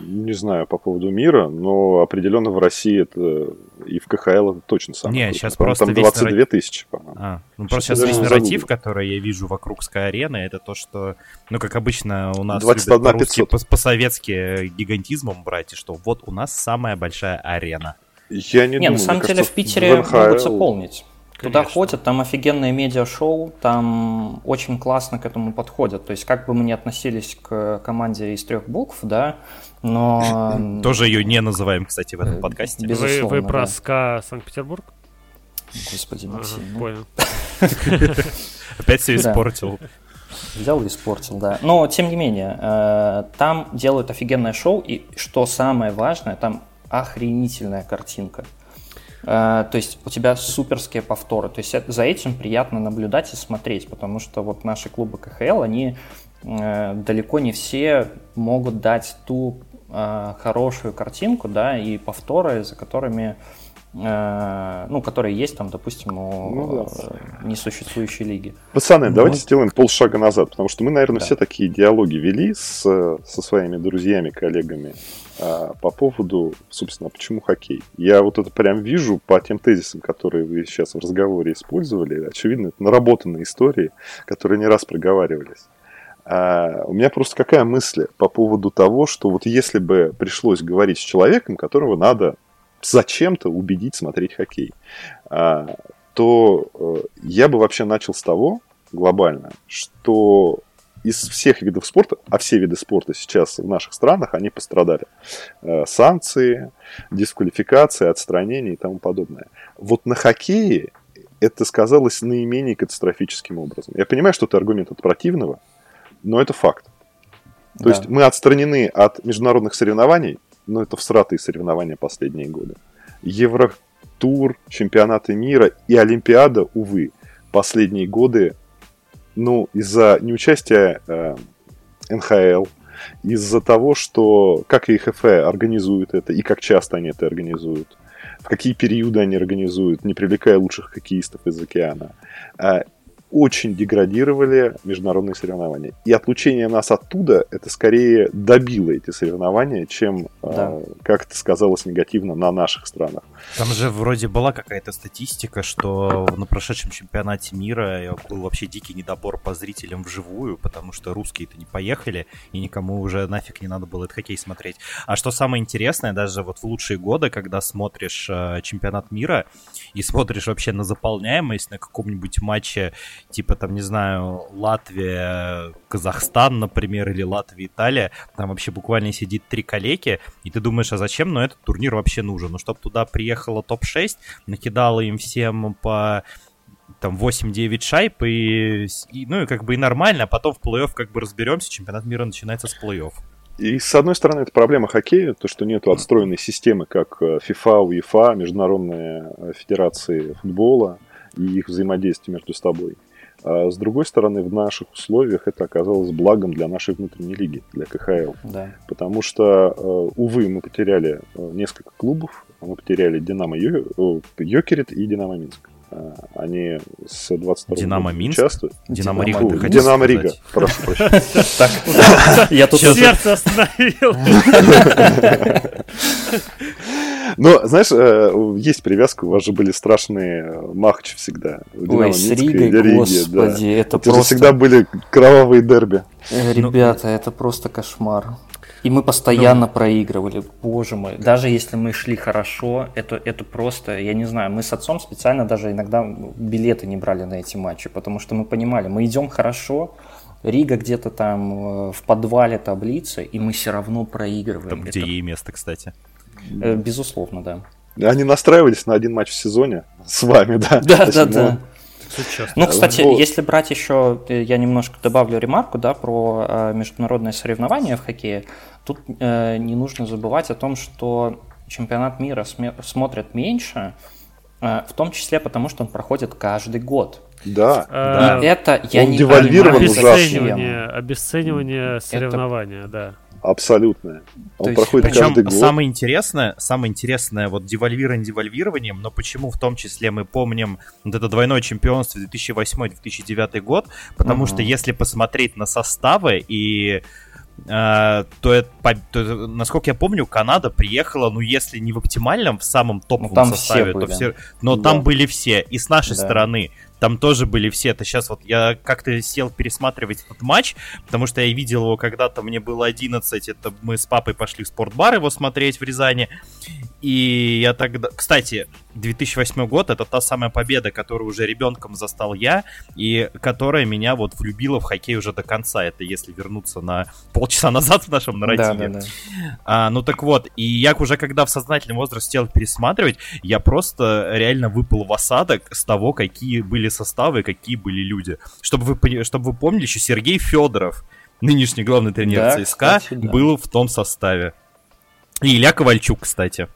не знаю по поводу мира, но определенно в России это и в КХЛ это точно самое. Не, сейчас просто там 22 нарратив... тысячи, по-моему. А, ну просто сейчас весь нарратив, забыл. который я вижу вокруг Sky арены, это то, что, ну как обычно у нас 21 по-русски, по- по-советски гигантизмом брать, и что вот у нас самая большая арена. Я не, не думаю, на самом деле в Питере в могут заполнить. Конечно. Туда ходят, там офигенное медиа-шоу, там очень классно к этому подходят. То есть, как бы мы ни относились к команде из трех букв, да, но... Тоже ее не называем, кстати, в этом э, подкасте. Вы, вы про да. СКА Санкт-Петербург? Господи, Максим. Ага, ну. Понял. Опять все испортил. Взял и испортил, да. Но, тем не менее, э, там делают офигенное шоу, и что самое важное, там охренительная картинка. Э, то есть у тебя суперские повторы. То есть за этим приятно наблюдать и смотреть, потому что вот наши клубы КХЛ, они э, далеко не все могут дать ту э, хорошую картинку, да, и повторы, за которыми ну, которые есть там, допустим, у ну, да. несуществующей лиги. Пацаны, ну, давайте сделаем полшага назад, потому что мы, наверное, да. все такие диалоги вели с, со своими друзьями, коллегами а, по поводу, собственно, почему хоккей. Я вот это прям вижу по тем тезисам, которые вы сейчас в разговоре использовали. Очевидно, это наработанные истории, которые не раз проговаривались. А, у меня просто какая мысль по поводу того, что вот если бы пришлось говорить с человеком, которого надо зачем-то убедить смотреть хоккей, а, то э, я бы вообще начал с того, глобально, что из всех видов спорта, а все виды спорта сейчас в наших странах, они пострадали. Э, санкции, дисквалификации, отстранения и тому подобное. Вот на хоккее это сказалось наименее катастрофическим образом. Я понимаю, что это аргумент от противного, но это факт. То да. есть мы отстранены от международных соревнований, но это всратые соревнования последние годы. Евротур, чемпионаты мира и Олимпиада, увы, последние годы ну, из-за неучастия э, НХЛ, из-за того, что как ИХФ организует это и как часто они это организуют, в какие периоды они организуют, не привлекая лучших хоккеистов из океана, э, очень деградировали международные соревнования. И отлучение нас оттуда, это скорее добило эти соревнования, чем да. э, как-то сказалось негативно на наших странах. Там же вроде была какая-то статистика, что на прошедшем чемпионате мира был вообще дикий недобор по зрителям вживую, потому что русские-то не поехали, и никому уже нафиг не надо было этот хоккей смотреть. А что самое интересное, даже вот в лучшие годы, когда смотришь э, чемпионат мира и смотришь вообще на заполняемость на каком-нибудь матче типа там, не знаю, Латвия, Казахстан, например, или Латвия, Италия, там вообще буквально сидит три калеки, и ты думаешь, а зачем, но этот турнир вообще нужен? Ну, чтобы туда приехало топ-6, накидало им всем по там 8-9 шайб, и, и, ну и как бы и нормально, а потом в плей-офф как бы разберемся, чемпионат мира начинается с плей-офф. И с одной стороны, это проблема хоккея, то, что нет отстроенной системы, как э, FIFA, UEFA, Международные э, федерации футбола и их взаимодействие между собой. А с другой стороны, в наших условиях это оказалось благом для нашей внутренней лиги, для КХЛ. Да. Потому что, э, увы, мы потеряли э, несколько клубов. Мы потеряли Динамо Йокерит и Динамо Минск. А, они с 22 Динамо Минск? участвуют. Динамо Рига. Динамо Рига, прошу прощения. Я тут сердце остановил. Но, знаешь, э, есть привязка, у вас же были страшные э, махчи всегда. Ой, с Ригой, господи, это просто... всегда были кровавые дерби. Э, ребята, это просто кошмар. И мы постоянно ну, проигрывали, боже мой. Даже если мы шли хорошо, это, это просто, я не знаю, мы с отцом специально даже иногда билеты не брали на эти матчи, потому что мы понимали, мы идем хорошо, Рига где-то там в подвале таблицы, и мы все равно проигрываем. Там, где это... ей место, кстати. Безусловно, да. Они настраивались на один матч в сезоне с вами, да? Да, да, да. Ну, кстати, вот. если брать еще, э, я немножко добавлю ремарку, да, про э, международные соревнования в хоккее, тут э, не нужно забывать о том, что чемпионат мира смотрят меньше, э, в том числе потому, что он проходит каждый год. Да. А, это я он не девальвирован обесценивание, обесценивание соревнования, это... да. Абсолютное. Он есть, проходит причем каждый год. Самое интересное, самое интересное, вот девальвирование девальвированием, но почему в том числе мы помним вот это двойное чемпионство 2008-2009 год, потому uh-huh. что если посмотреть на составы и Uh, то, это, то, насколько я помню, Канада приехала, ну, если не в оптимальном, в самом топовом ну, составе, то все, но да. там были все. И с нашей да. стороны там тоже были все. Это сейчас вот я как-то сел пересматривать этот матч, потому что я видел его когда-то, мне было 11, это мы с папой пошли в спортбар его смотреть в Рязани. И я тогда... Кстати, 2008 год — это та самая победа, которую уже ребенком застал я, и которая меня вот влюбила в хоккей уже до конца. Это если вернуться на полчаса назад в нашем нарративе. Да, да, да. А, ну так вот, и я уже когда в сознательном возрасте стал пересматривать, я просто реально выпал в осадок с того, какие были составы, какие были люди. Чтобы вы, чтобы вы помнили, еще Сергей Федоров, нынешний главный тренер да, ЦСКА, кстати, да. был в том составе. И Илья Ковальчук, кстати.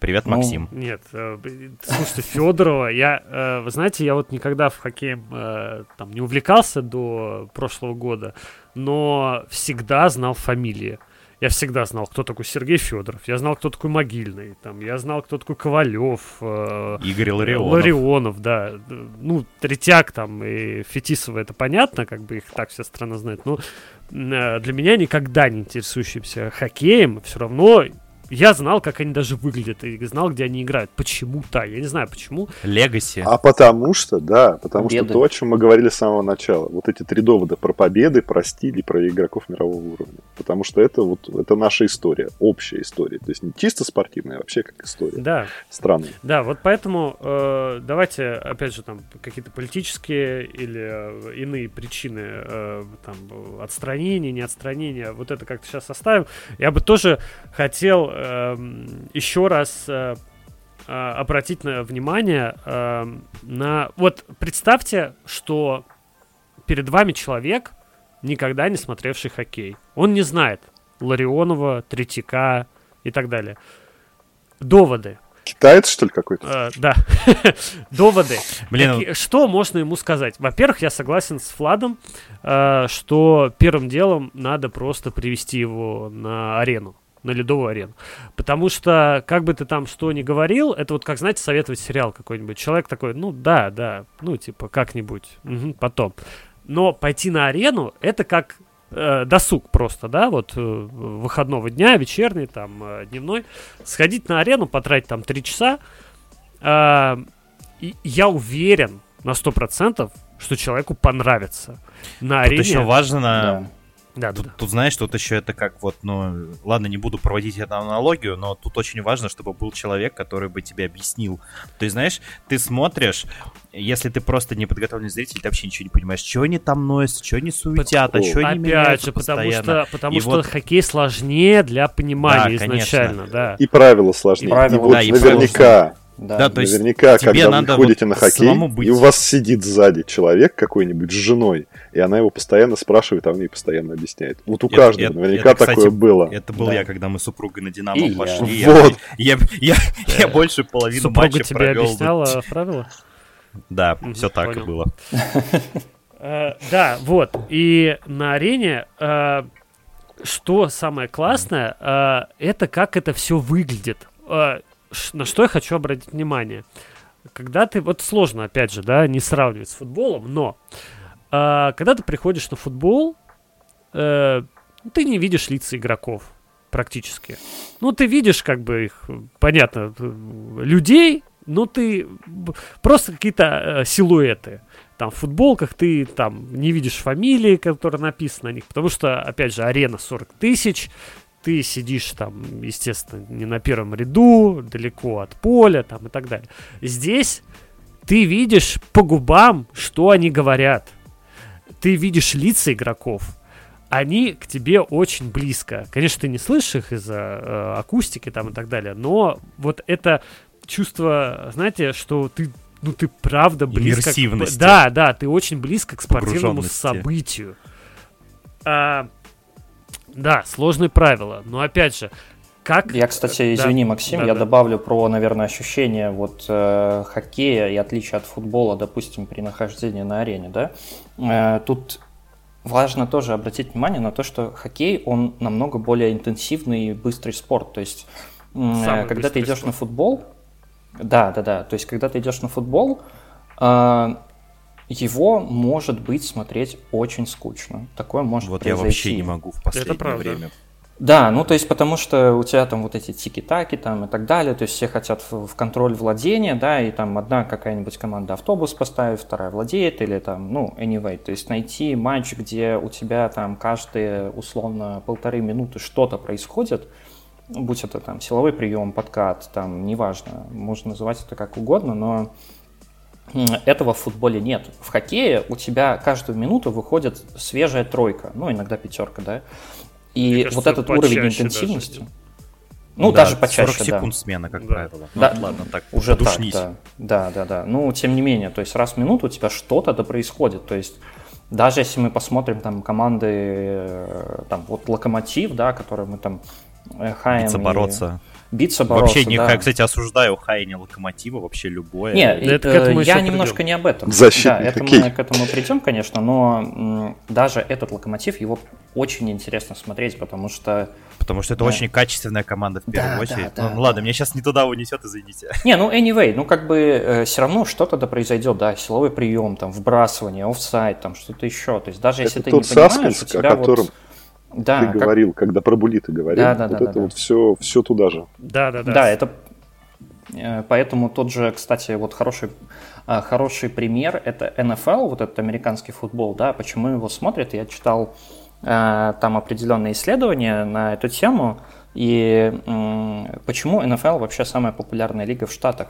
Привет, ну, Максим. Нет, э, слушайте, Федорова, я, э, вы знаете, я вот никогда в хоккей э, там не увлекался до прошлого года, но всегда знал фамилии. Я всегда знал, кто такой Сергей Федоров, я знал, кто такой Могильный, там, я знал, кто такой Ковалев, э, Игорь Ларионов. Ларионов, да. Ну, Третьяк там и Фетисова, это понятно, как бы их так вся страна знает, но э, для меня никогда не интересующимся хоккеем все равно я знал, как они даже выглядят, и знал, где они играют. Почему-то, я не знаю почему. Легаси. А потому что, да, потому победы. что то, о чем мы говорили с самого начала, вот эти три довода про победы, про стиль и про игроков мирового уровня. Потому что это вот, это наша история, общая история. То есть не чисто спортивная, а вообще как история. Да. Странно. Да, вот поэтому э, давайте, опять же, там, какие-то политические или э, иные причины, э, там, отстранения, не отстранения, вот это как-то сейчас оставим. Я бы тоже хотел Эм, еще раз э, э, обратить на внимание эм, на... Вот представьте, что перед вами человек, никогда не смотревший хоккей. Он не знает Ларионова, Третьяка и так далее. Доводы. Китаец, что ли, какой-то? Uh, да. Доводы. Блин. Какие, что можно ему сказать? Во-первых, я согласен с Владом, что первым делом надо просто привести его на арену на ледовую арену. Потому что, как бы ты там что ни говорил, это вот как, знаете, советовать сериал какой-нибудь. Человек такой, ну да, да, ну типа как-нибудь, угу, потом. Но пойти на арену, это как э, досуг просто, да, вот э, выходного дня, вечерний, там, э, дневной. Сходить на арену, потратить там три часа. Э, и я уверен на сто процентов, что человеку понравится. На Тут арене... еще важно... Да да, тут, да. тут, знаешь, тут еще это как вот, ну, ладно, не буду проводить эту аналогию, но тут очень важно, чтобы был человек, который бы тебе объяснил. То есть, знаешь, ты смотришь, если ты просто неподготовленный зритель, ты вообще ничего не понимаешь, что они там носят, что они суетят, а что они Опять же, потому что, потому и что вот... хоккей сложнее для понимания да, изначально, конечно. да. И правила сложнее. И, правила, и вот да, наверняка да, да то есть Наверняка, когда надо вы ходите вот на хоккей, быть... и у вас сидит сзади человек какой-нибудь с женой, и она его постоянно спрашивает, а он ей постоянно объясняет. Вот у это, каждого это, наверняка это, кстати, такое было. Это был да. я, когда мы с супругой на Динамо и пошли. Я. Вот. Я, я, я, я больше половины Супруга матча тебе провел. объясняла правила? Да, все так и было. Э, да, вот. И на арене э, что самое классное, э, это как это все выглядит на что я хочу обратить внимание. Когда ты, вот сложно, опять же, да, не сравнивать с футболом, но э, когда ты приходишь на футбол, э, ты не видишь лица игроков практически. Ну, ты видишь, как бы их, понятно, людей, но ты просто какие-то э, силуэты. Там в футболках ты там не видишь фамилии, которые написаны на них, потому что, опять же, арена 40 тысяч, ты сидишь там, естественно, не на первом ряду, далеко от поля там и так далее. Здесь ты видишь по губам, что они говорят. Ты видишь лица игроков. Они к тебе очень близко. Конечно, ты не слышишь их из-за э, акустики там и так далее, но вот это чувство, знаете, что ты ну ты правда близко... К... Да, да, ты очень близко к спортивному событию. А, да, сложные правила, но опять же, как... Я, кстати, извини, да, Максим, да, я да. добавлю про, наверное, ощущение вот э, хоккея и отличие от футбола, допустим, при нахождении на арене, да. Э, тут важно тоже обратить внимание на то, что хоккей, он намного более интенсивный и быстрый спорт. То есть, э, когда ты идешь спорт. на футбол, да, да, да, то есть, когда ты идешь на футбол, э, его может быть смотреть очень скучно. Такое может вот произойти. Вот я вообще не могу в последнее время. Да, ну то есть потому что у тебя там вот эти тики-таки там и так далее, то есть все хотят в, в контроль владения, да, и там одна какая-нибудь команда автобус поставит, вторая владеет, или там, ну, anyway, то есть найти матч, где у тебя там каждые условно полторы минуты что-то происходит, будь это там силовой прием, подкат, там, неважно, можно называть это как угодно, но этого в футболе нет. В хоккее у тебя каждую минуту выходит свежая тройка, ну, иногда пятерка, да, и кажется, вот этот уровень интенсивности... Даже. Ну, да, даже почаще, 40 секунд да. смена, как да. правило. Да, ну, ладно, так, уже подушнись. так, да. Да, да, да. Ну, тем не менее, то есть раз в минуту у тебя что-то да происходит. То есть даже если мы посмотрим там команды, э, там вот Локомотив, да, которые мы там э, хаем... Биться, бороться. Биться, бороться, Вообще, не, да. кстати, осуждаю хайни Локомотива, вообще любое. Нет, это, это я немножко придем. не об этом. Защитный да, это мы к этому придем, конечно, но м, даже этот Локомотив, его очень интересно смотреть, потому что потому что это да. очень качественная команда в первую да, очередь. Да, да, ну, ладно, меня сейчас не туда унесет, извините. Не, ну anyway, ну как бы э, все равно что-то да произойдет, да, силовой прием, там, вбрасывание, офсайд, там, что-то еще. То есть даже если это ты не понимаешь, у тебя о котором... вот да, ты как... говорил, когда про були ты говорил, да, да, вот да, это да, вот да. все, все туда же. Да, да, да. Да, это э, Поэтому тот же, кстати, вот хороший, э, хороший пример это NFL, вот этот американский футбол, да, почему его смотрят. Я читал э, там определенные исследования на эту тему, и почему NFL вообще самая популярная лига в Штатах.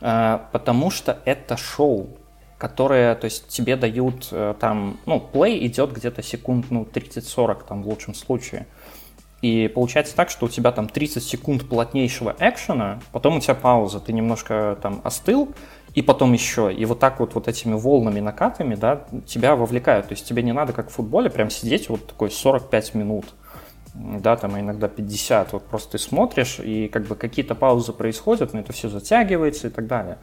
Потому что это шоу которые, то есть тебе дают э, там, ну, плей идет где-то секунд, ну, 30-40 там в лучшем случае. И получается так, что у тебя там 30 секунд плотнейшего экшена, потом у тебя пауза, ты немножко там остыл, и потом еще. И вот так вот, вот этими волнами, накатами, да, тебя вовлекают. То есть тебе не надо, как в футболе, прям сидеть вот такой 45 минут, да, там а иногда 50. Вот просто ты смотришь, и как бы какие-то паузы происходят, но это все затягивается и так далее.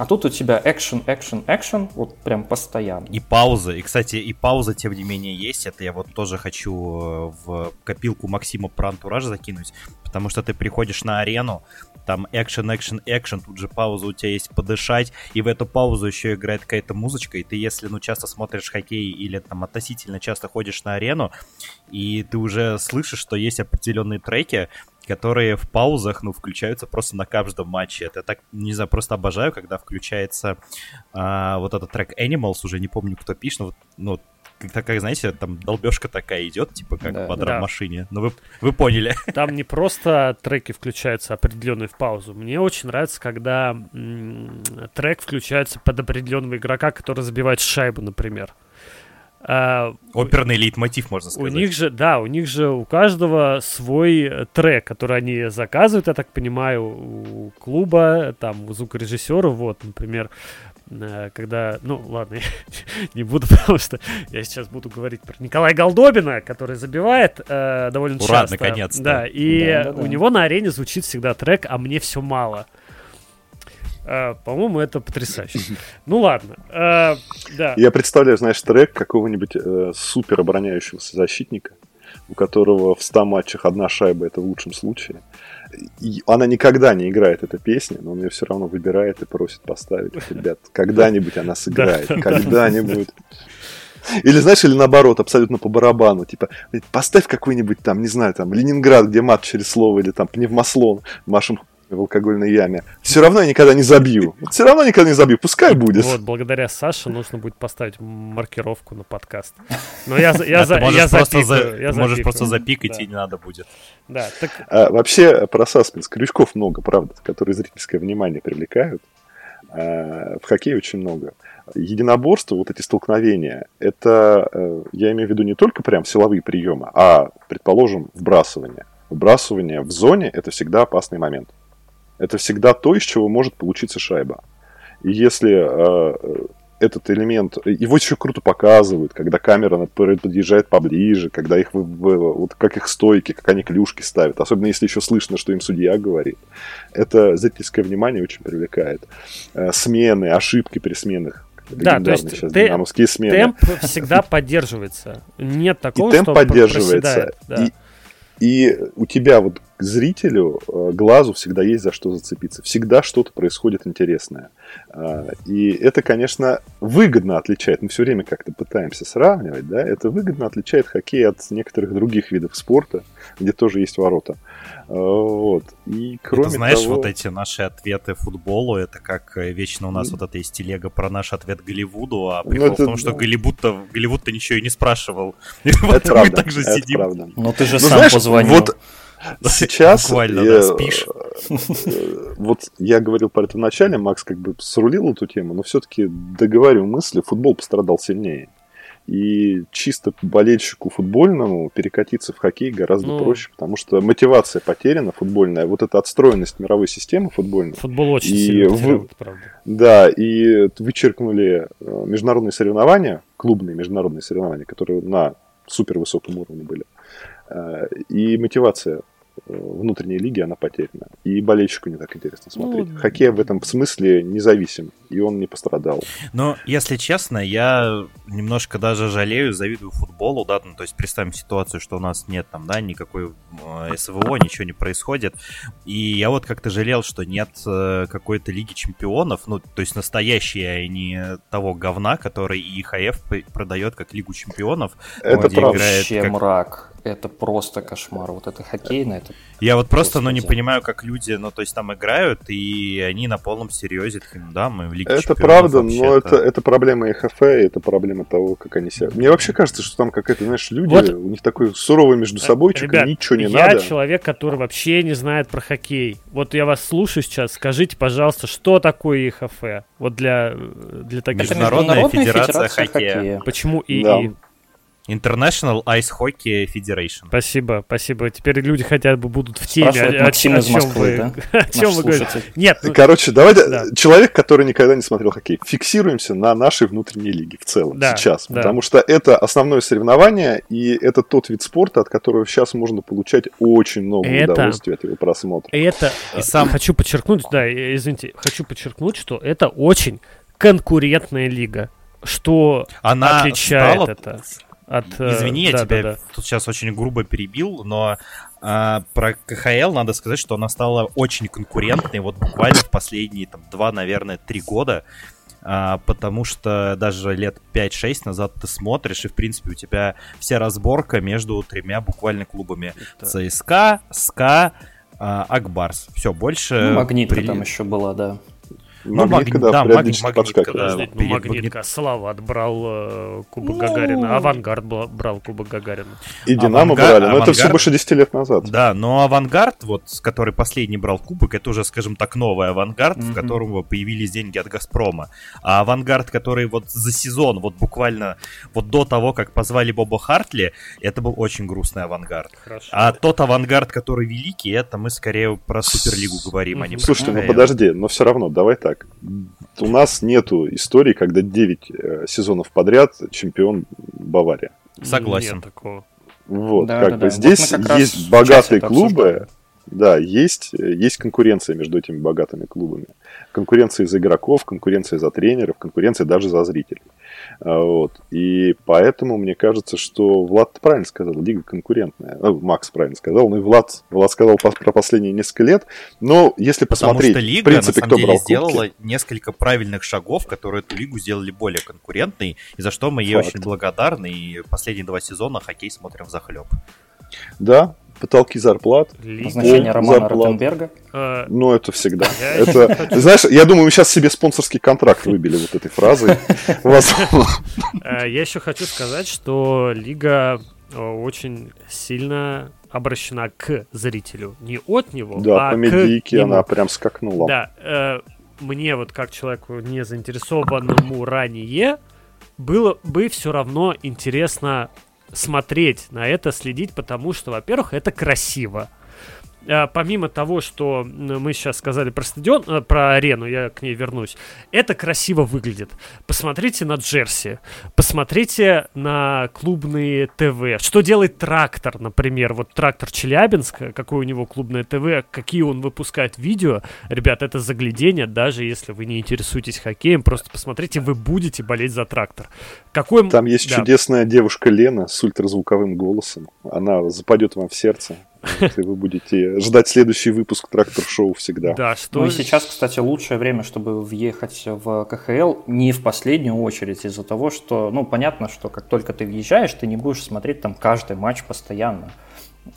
А тут у тебя экшен, экшен, экшен, вот прям постоянно. И пауза. И, кстати, и пауза, тем не менее, есть. Это я вот тоже хочу э, в копилку Максима про антураж закинуть. Потому что ты приходишь на арену, там экшен, экшен, экшен, тут же пауза у тебя есть подышать, и в эту паузу еще играет какая-то музычка, и ты, если, ну, часто смотришь хоккей или там относительно часто ходишь на арену, и ты уже слышишь, что есть определенные треки, которые в паузах, ну, включаются просто на каждом матче. Это так, не знаю, просто обожаю, когда включается а, вот этот трек Animals, уже не помню, кто пишет, но вот, ну, как, как, знаете, там долбежка такая идет, типа как да, в драм-машине. Ну, вы, вы поняли. Там не просто треки включаются определенные в паузу. Мне очень нравится, когда м- трек включается под определенного игрока, который забивает шайбу, например. А, Оперный лейтмотив, можно сказать. У них же, да, у них же у каждого свой трек, который они заказывают, я так понимаю, у клуба, там, у звукорежиссера, вот, например, э, когда, ну, ладно, я не буду, потому что я сейчас буду говорить про Николая Голдобина, который забивает э, довольно Ура, часто. наконец-то. Да, и да, да, да. у него на арене звучит всегда трек «А мне все мало». Uh, по-моему, это потрясающе. Ну ладно. Да. Я представляю, знаешь, трек какого-нибудь э, супер обороняющегося защитника, у которого в 100 матчах одна шайба это в лучшем случае. И она никогда не играет эта песня, но он ее все равно выбирает и просит поставить. Ребят, когда-нибудь она сыграет, когда-нибудь. Или знаешь, или наоборот, абсолютно по барабану, типа, поставь какой-нибудь там, не знаю, там, Ленинград, где мат через слово, или там пневмослон, машем в алкогольной яме. Все равно я никогда не забью. Все равно никогда не забью. Пускай будет. Вот, благодаря Саше нужно будет поставить маркировку на подкаст. Но я, я, за, я запикаю. За, я можешь просто запикать, да. и не надо будет. Да, так... а, вообще, про саспенс. Крючков много, правда, которые зрительское внимание привлекают. А, в хоккее очень много. Единоборство, вот эти столкновения, это, э, я имею в виду не только прям силовые приемы, а, предположим, вбрасывание. Вбрасывание в зоне – это всегда опасный момент. Это всегда то, из чего может получиться шайба. И если э, этот элемент, его еще круто показывают, когда камера подъезжает поближе, когда их, вот как их стойки, как они клюшки ставят, особенно если еще слышно, что им судья говорит. Это зрительское внимание очень привлекает. Э, смены, ошибки при сменах. Да, то есть сейчас те, смены. темп всегда поддерживается. Нет такого, и темп что поддерживается. Да. И, и у тебя вот к зрителю, э, глазу всегда есть за что зацепиться. Всегда что-то происходит интересное. А, и это, конечно, выгодно отличает. Мы все время как-то пытаемся сравнивать, да, это выгодно отличает хоккей от некоторых других видов спорта, где тоже есть ворота. А, вот. И кроме это, знаешь, того... вот эти наши ответы футболу, это как э, вечно у нас вот это есть телега про наш ответ Голливуду, а ну, прикол ну, это... в том, что Голливуд-то, Голливуд-то ничего и не спрашивал. Это вот правда, мы также сидим. Правда. Но ну, ты же ну, сам знаешь, позвонил. Вот Сейчас... Буквально, я, да, спишь. Э, вот я говорил про это вначале, Макс как бы срулил эту тему, но все-таки договорю мысли, футбол пострадал сильнее. И чисто болельщику футбольному перекатиться в хоккей гораздо ну, проще, потому что мотивация потеряна футбольная, вот эта отстроенность мировой системы футбольной. Футбол очень и сильно вы, правда. Да, и вычеркнули э, международные соревнования, клубные международные соревнования, которые на супер высоком уровне были. Э, и мотивация внутренней лиги она потеряна. И болельщику не так интересно смотреть. Ну, Хоккей в этом смысле независим, и он не пострадал. Но, если честно, я немножко даже жалею, завидую футболу, да, ну, то есть представим ситуацию, что у нас нет там, да, никакой э, СВО, ничего не происходит, и я вот как-то жалел, что нет э, какой-то Лиги Чемпионов, ну, то есть настоящей, а не того говна, который ИХФ продает как Лигу Чемпионов. Это правда. Вообще как... мрак это просто кошмар. Вот это хоккейно, это... Я вот просто, ну, не понимаю, как люди, ну, то есть там играют, и они на полном серьезе, да, мы в Лиге Это правда, но это, это проблема ИХФ, это проблема того, как они себя... Мне вообще кажется, что там какая-то, знаешь, люди, вот. у них такой суровый между э, собой, Ребят, ничего не я надо. Я человек, который вообще не знает про хоккей. Вот я вас слушаю сейчас, скажите, пожалуйста, что такое ИХФ? Вот для, для таких... Международная, Международная федерация, федерация хоккея. хоккея. Почему ИИ? Да. International Ice Hockey Federation. Спасибо, спасибо. Теперь люди хотя бы будут в теме. О, о, чем Москвы, вы, да? о чем вы говорите? Нет. Ну... Короче, давайте, да. человек, который никогда не смотрел хоккей, фиксируемся на нашей внутренней лиге в целом да, сейчас. Да. Потому что это основное соревнование, и это тот вид спорта, от которого сейчас можно получать очень много это, удовольствия от его просмотра. Это, и сам хочу подчеркнуть, да, извините, хочу подчеркнуть, что это очень конкурентная лига. Что Она отличает стала... это? От... Э, Извини, я да, тебя да, да. тут сейчас очень грубо перебил, но а, про КХЛ надо сказать, что она стала очень конкурентной вот буквально в последние там, два, наверное, три года. А, потому что даже лет 5-6 назад ты смотришь, и, в принципе, у тебя вся разборка между тремя буквально клубами. Это... ЦСКА, СКА, а, Акбарс. Все, больше... Ну, Магнитка при... там еще была, да. Ну, магнитка, да, да магнит, магнитка, да. Ну, магнитка, Салават брал э, Кубок ну... Гагарина, Авангард брал Кубок Гагарина. И Динамо Авангард, брали, но Авангард, это все больше 10 лет назад. Да, но Авангард, вот, который последний брал Кубок, это уже, скажем так, новый Авангард, mm-hmm. в котором появились деньги от Газпрома. А Авангард, который вот за сезон, вот буквально вот до того, как позвали Боба Хартли, это был очень грустный Авангард. Хорошо. А тот Авангард, который великий, это мы скорее про Суперлигу говорим, mm-hmm. а не про Слушайте, ну подожди, но все равно, давай так так. У нас нету истории, когда 9 э, сезонов подряд чемпион Бавария. Согласен. Нет такого. Вот, да, как да, бы да. здесь вот есть богатые клубы, да, есть, есть конкуренция между этими богатыми клубами. Конкуренция за игроков, конкуренция за тренеров, конкуренция даже за зрителей. А, вот. И поэтому мне кажется, что Влад правильно сказал, лига конкурентная. Ну, Макс правильно сказал, ну и Влад, Влад сказал про последние несколько лет. Но если посмотреть, Потому что лига, в принципе, на самом кто деле, брал сделала кубки, несколько правильных шагов, которые эту лигу сделали более конкурентной, и за что мы ей Факт. очень благодарны. И последние два сезона хоккей смотрим в захлеб. Да, потолки зарплат. Назначение Романа зарплат. Ротенберга. А... Ну, это всегда. Это, знаешь, я думаю, мы сейчас себе спонсорский контракт выбили вот этой фразой. А, я еще хочу сказать, что Лига э, очень сильно обращена к зрителю. Не от него, да, а по медийке она прям скакнула. Да, э, мне вот как человеку не заинтересованному ранее было бы все равно интересно смотреть на это, следить, потому что, во-первых, это красиво. Э, помимо того, что мы сейчас сказали про стадион, э, про арену, я к ней вернусь, это красиво выглядит. Посмотрите на Джерси, посмотрите на клубные ТВ. Что делает трактор, например, вот трактор Челябинск, какое у него клубное ТВ, какие он выпускает видео. Ребят, это заглядение, даже если вы не интересуетесь хоккеем, просто посмотрите, вы будете болеть за трактор. Какой... Там есть да. чудесная девушка Лена с ультразвуковым голосом. Она западет вам в сердце. Вот, и вы будете ждать следующий выпуск трактор-шоу всегда. Да, что... Ну и сейчас, кстати, лучшее время, чтобы въехать в КХЛ не в последнюю очередь из-за того, что, ну, понятно, что как только ты въезжаешь, ты не будешь смотреть там каждый матч постоянно.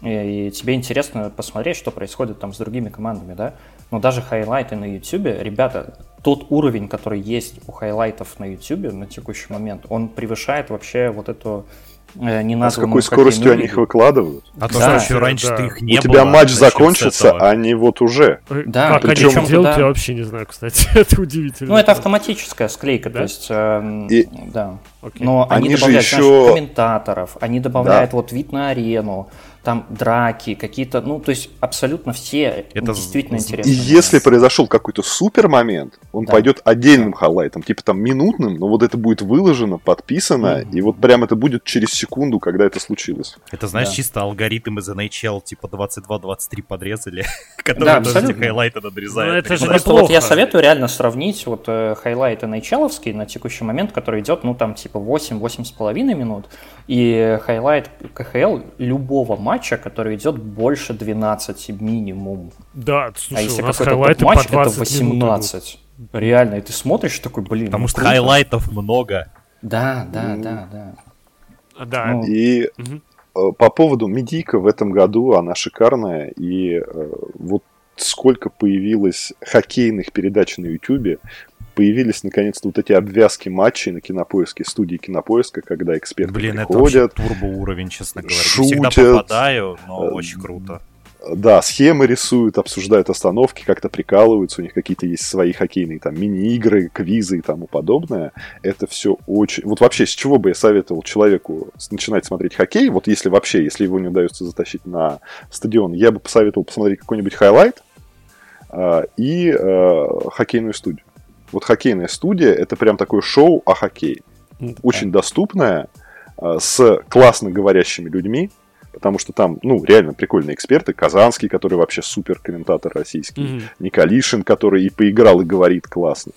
И, и тебе интересно посмотреть, что происходит там с другими командами, да? Но даже хайлайты на YouTube, ребята, тот уровень, который есть у хайлайтов на YouTube на текущий момент, он превышает вообще вот эту не а с какой скоростью они их выкладывают? А то, да, что еще раньше да. ты их не У было, тебя матч закончится, а они вот уже. Э, да, как Причем... они делают, я вообще не знаю, кстати. это удивительно. Ну, это автоматическая склейка, да? то есть, э, И... да. Окей. Но они, они добавляют еще... знаешь, комментаторов, они добавляют да. вот вид на арену, там драки, какие-то, ну, то есть абсолютно все это действительно интересно. И если произошел какой-то супер момент, он да. пойдет отдельным да. хайлайтом, типа там минутным, но вот это будет выложено, подписано, mm-hmm. и вот прям это будет через секунду, когда это случилось. Это, знаешь, да. чисто алгоритм из NHL, типа 22-23 подрезали, которые да, тоже хайлайты надрезают. Ну, это же Просто вот я советую реально сравнить вот э, хайлайт NHL на текущий момент, который идет, ну, там, типа 8-8,5 минут, и хайлайт КХЛ любого матча, который идет больше 12 минимум. Да, слушай, а если какой-то матч, это 18. Реально, и ты смотришь такой, блин. Потому ну, что круто. хайлайтов много. Да, да, да, да. Да. Ну, и угу. по поводу медика в этом году, она шикарная. И э, вот сколько появилось хоккейных передач на Ютубе, появились наконец-то вот эти обвязки матчей на кинопоиске, студии кинопоиска, когда эксперты Блин, приходят. Блин, это турбо уровень, честно говоря. Шутят, Не всегда попадаю, но э, очень круто. Да, схемы рисуют, обсуждают остановки, как-то прикалываются, у них какие-то есть свои хоккейные там мини-игры, квизы и тому подобное. Это все очень... Вот вообще, с чего бы я советовал человеку начинать смотреть хоккей, вот если вообще, если его не удается затащить на стадион, я бы посоветовал посмотреть какой-нибудь хайлайт э, и э, хоккейную студию. Вот хоккейная студия это прям такое шоу о хоккее. Да. Очень доступное, а, с классно говорящими людьми, потому что там, ну, реально прикольные эксперты. Казанский, который вообще супер комментатор российский. Mm-hmm. Николишин, который и поиграл, и говорит классно.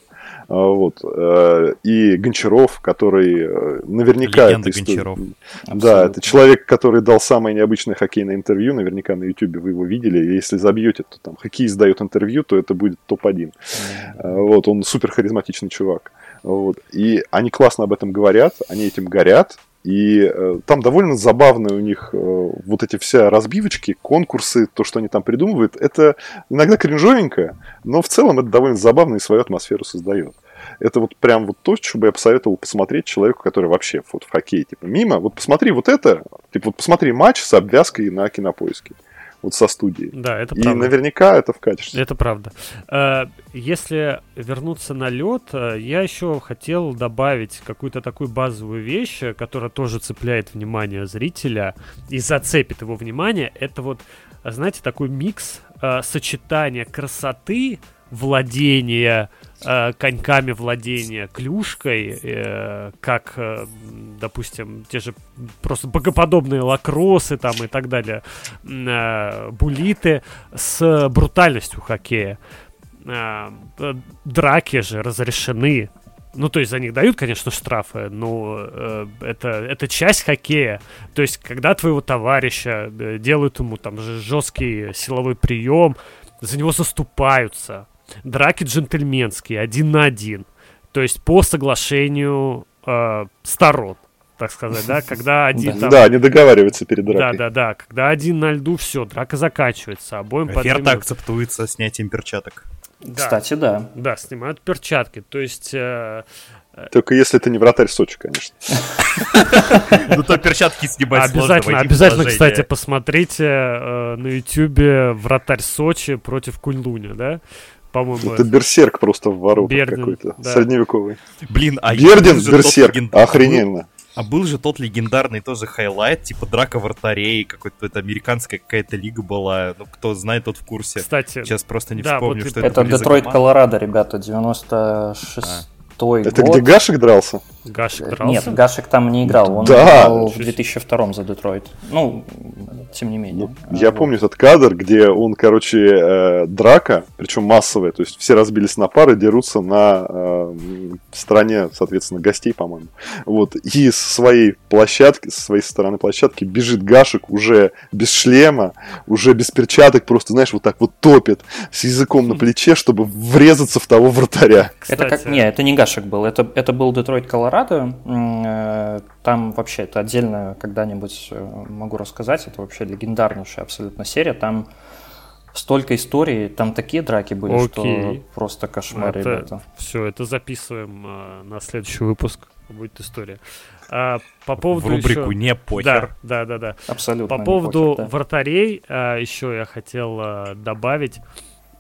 А, вот. Э, и Гончаров, который э, наверняка... Легенда это Гончаров. Да, это человек, который дал самое необычное хоккейное интервью. Наверняка на YouTube вы его видели. И если забьете, то там хоккей дает интервью, то это будет топ-1. Mm-hmm. Вот, он супер харизматичный чувак. Вот. И они классно об этом говорят, они этим горят, и э, там довольно забавные у них э, вот эти все разбивочки, конкурсы, то, что они там придумывают. Это иногда кринжовенько, но в целом это довольно забавно и свою атмосферу создает. Это вот прям вот то, что бы я посоветовал посмотреть человеку, который вообще вот в хоккее типа мимо. Вот посмотри вот это, типа вот посмотри матч с обвязкой на кинопоиске вот со студией. Да, это правда. И наверняка это вкатишься. Это правда. Э, если вернуться на лед, э, я еще хотел добавить какую-то такую базовую вещь, которая тоже цепляет внимание зрителя и зацепит его внимание. Это вот, знаете, такой микс э, сочетания красоты, владения э, коньками владения клюшкой, э, как, э, допустим, те же просто богоподобные лакросы там и так далее, э, булиты с брутальностью хоккея. Э, драки же разрешены. Ну, то есть за них дают, конечно, штрафы, но э, это, это часть хоккея. То есть, когда твоего товарища э, делают ему там жесткий силовой прием, за него заступаются, драки джентльменские, один на один. То есть по соглашению э, сторон, так сказать, да, когда один там... Да, не договариваются перед дракой. Да, да, да, когда один на льду, все, драка заканчивается, обоим Оферта акцептуется снятием перчаток. Да. Кстати, да. Да, снимают перчатки, то есть... Э, только если это не вратарь Сочи, конечно. Ну то перчатки снимать Обязательно, обязательно, кстати, посмотрите э, на ютюбе вратарь Сочи против Кунь-Луня, да? По-моему. Это берсерк просто в воротах какой-то, да. средневековый. Блин, а Бердин берсерк, охрененно. А был же тот легендарный тоже хайлайт, типа драка вратарей, какой-то это американская какая-то лига была. Ну, кто знает, тот в курсе. Кстати, Сейчас просто не да, вспомню, вот что Это это Детройт. Колорадо, ребята, 96 Это год. где Гашек дрался? Гашек дрался? Нет, Гашек там не играл, он Да. играл в 2002 за Детройт. Ну, тем не менее. Я Вот. помню этот кадр, где он, короче, э, драка, причем массовая, то есть все разбились на пары, дерутся на э, стороне, соответственно, гостей, по-моему. Вот, и с своей площадки, со своей стороны площадки бежит Гашек уже без шлема, уже без перчаток, просто, знаешь, вот так вот топит с языком на плече, чтобы врезаться в того вратаря. Это как... Кстати, Не, это не Гашек был, это, это был Детройт, Колорадо. Э, Там вообще это отдельно когда-нибудь э, могу рассказать. Это вообще легендарнейшая абсолютно серия. Там столько историй, там такие драки были, что Окей. просто кошмар, Это- ребята. Все, это записываем а, на следующий выпуск. Будет история. А, по поводу В рубрику еще- «Не похер». Да, да, да, да. Абсолютно. По не поводу похер, да. вратарей а, еще я хотел а, добавить,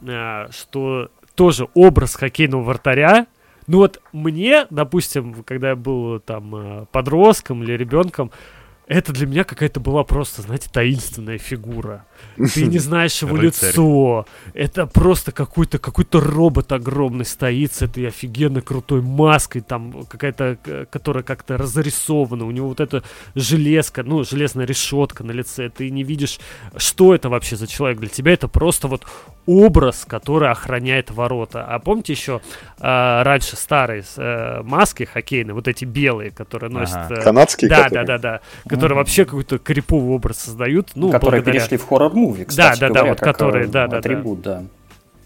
а, что тоже образ хоккейного вратаря. Ну вот мне, допустим, когда я был там а, подростком или ребенком, это для меня какая-то была просто, знаете, таинственная фигура. Ты не знаешь его Рыцарь. лицо. Это просто какой-то какой-то робот огромный стоит с этой офигенно крутой маской, там какая-то, э, которая как-то разрисована. У него вот эта железка, ну, железная решетка на лице. Ты не видишь, что это вообще за человек. Для тебя это просто вот образ, который охраняет ворота. А помните еще а, раньше старые э, маски хоккейные, вот эти белые, которые носят... Ага. э, Канадские, да, которые? да, да, да. Которые Мгм. вообще какой-то криповый образ создают. Ну, которые благодаря- перешли в хоррор-муви, кстати да, да, говоря, вот как, которые, э, да, да, да. атрибут, да.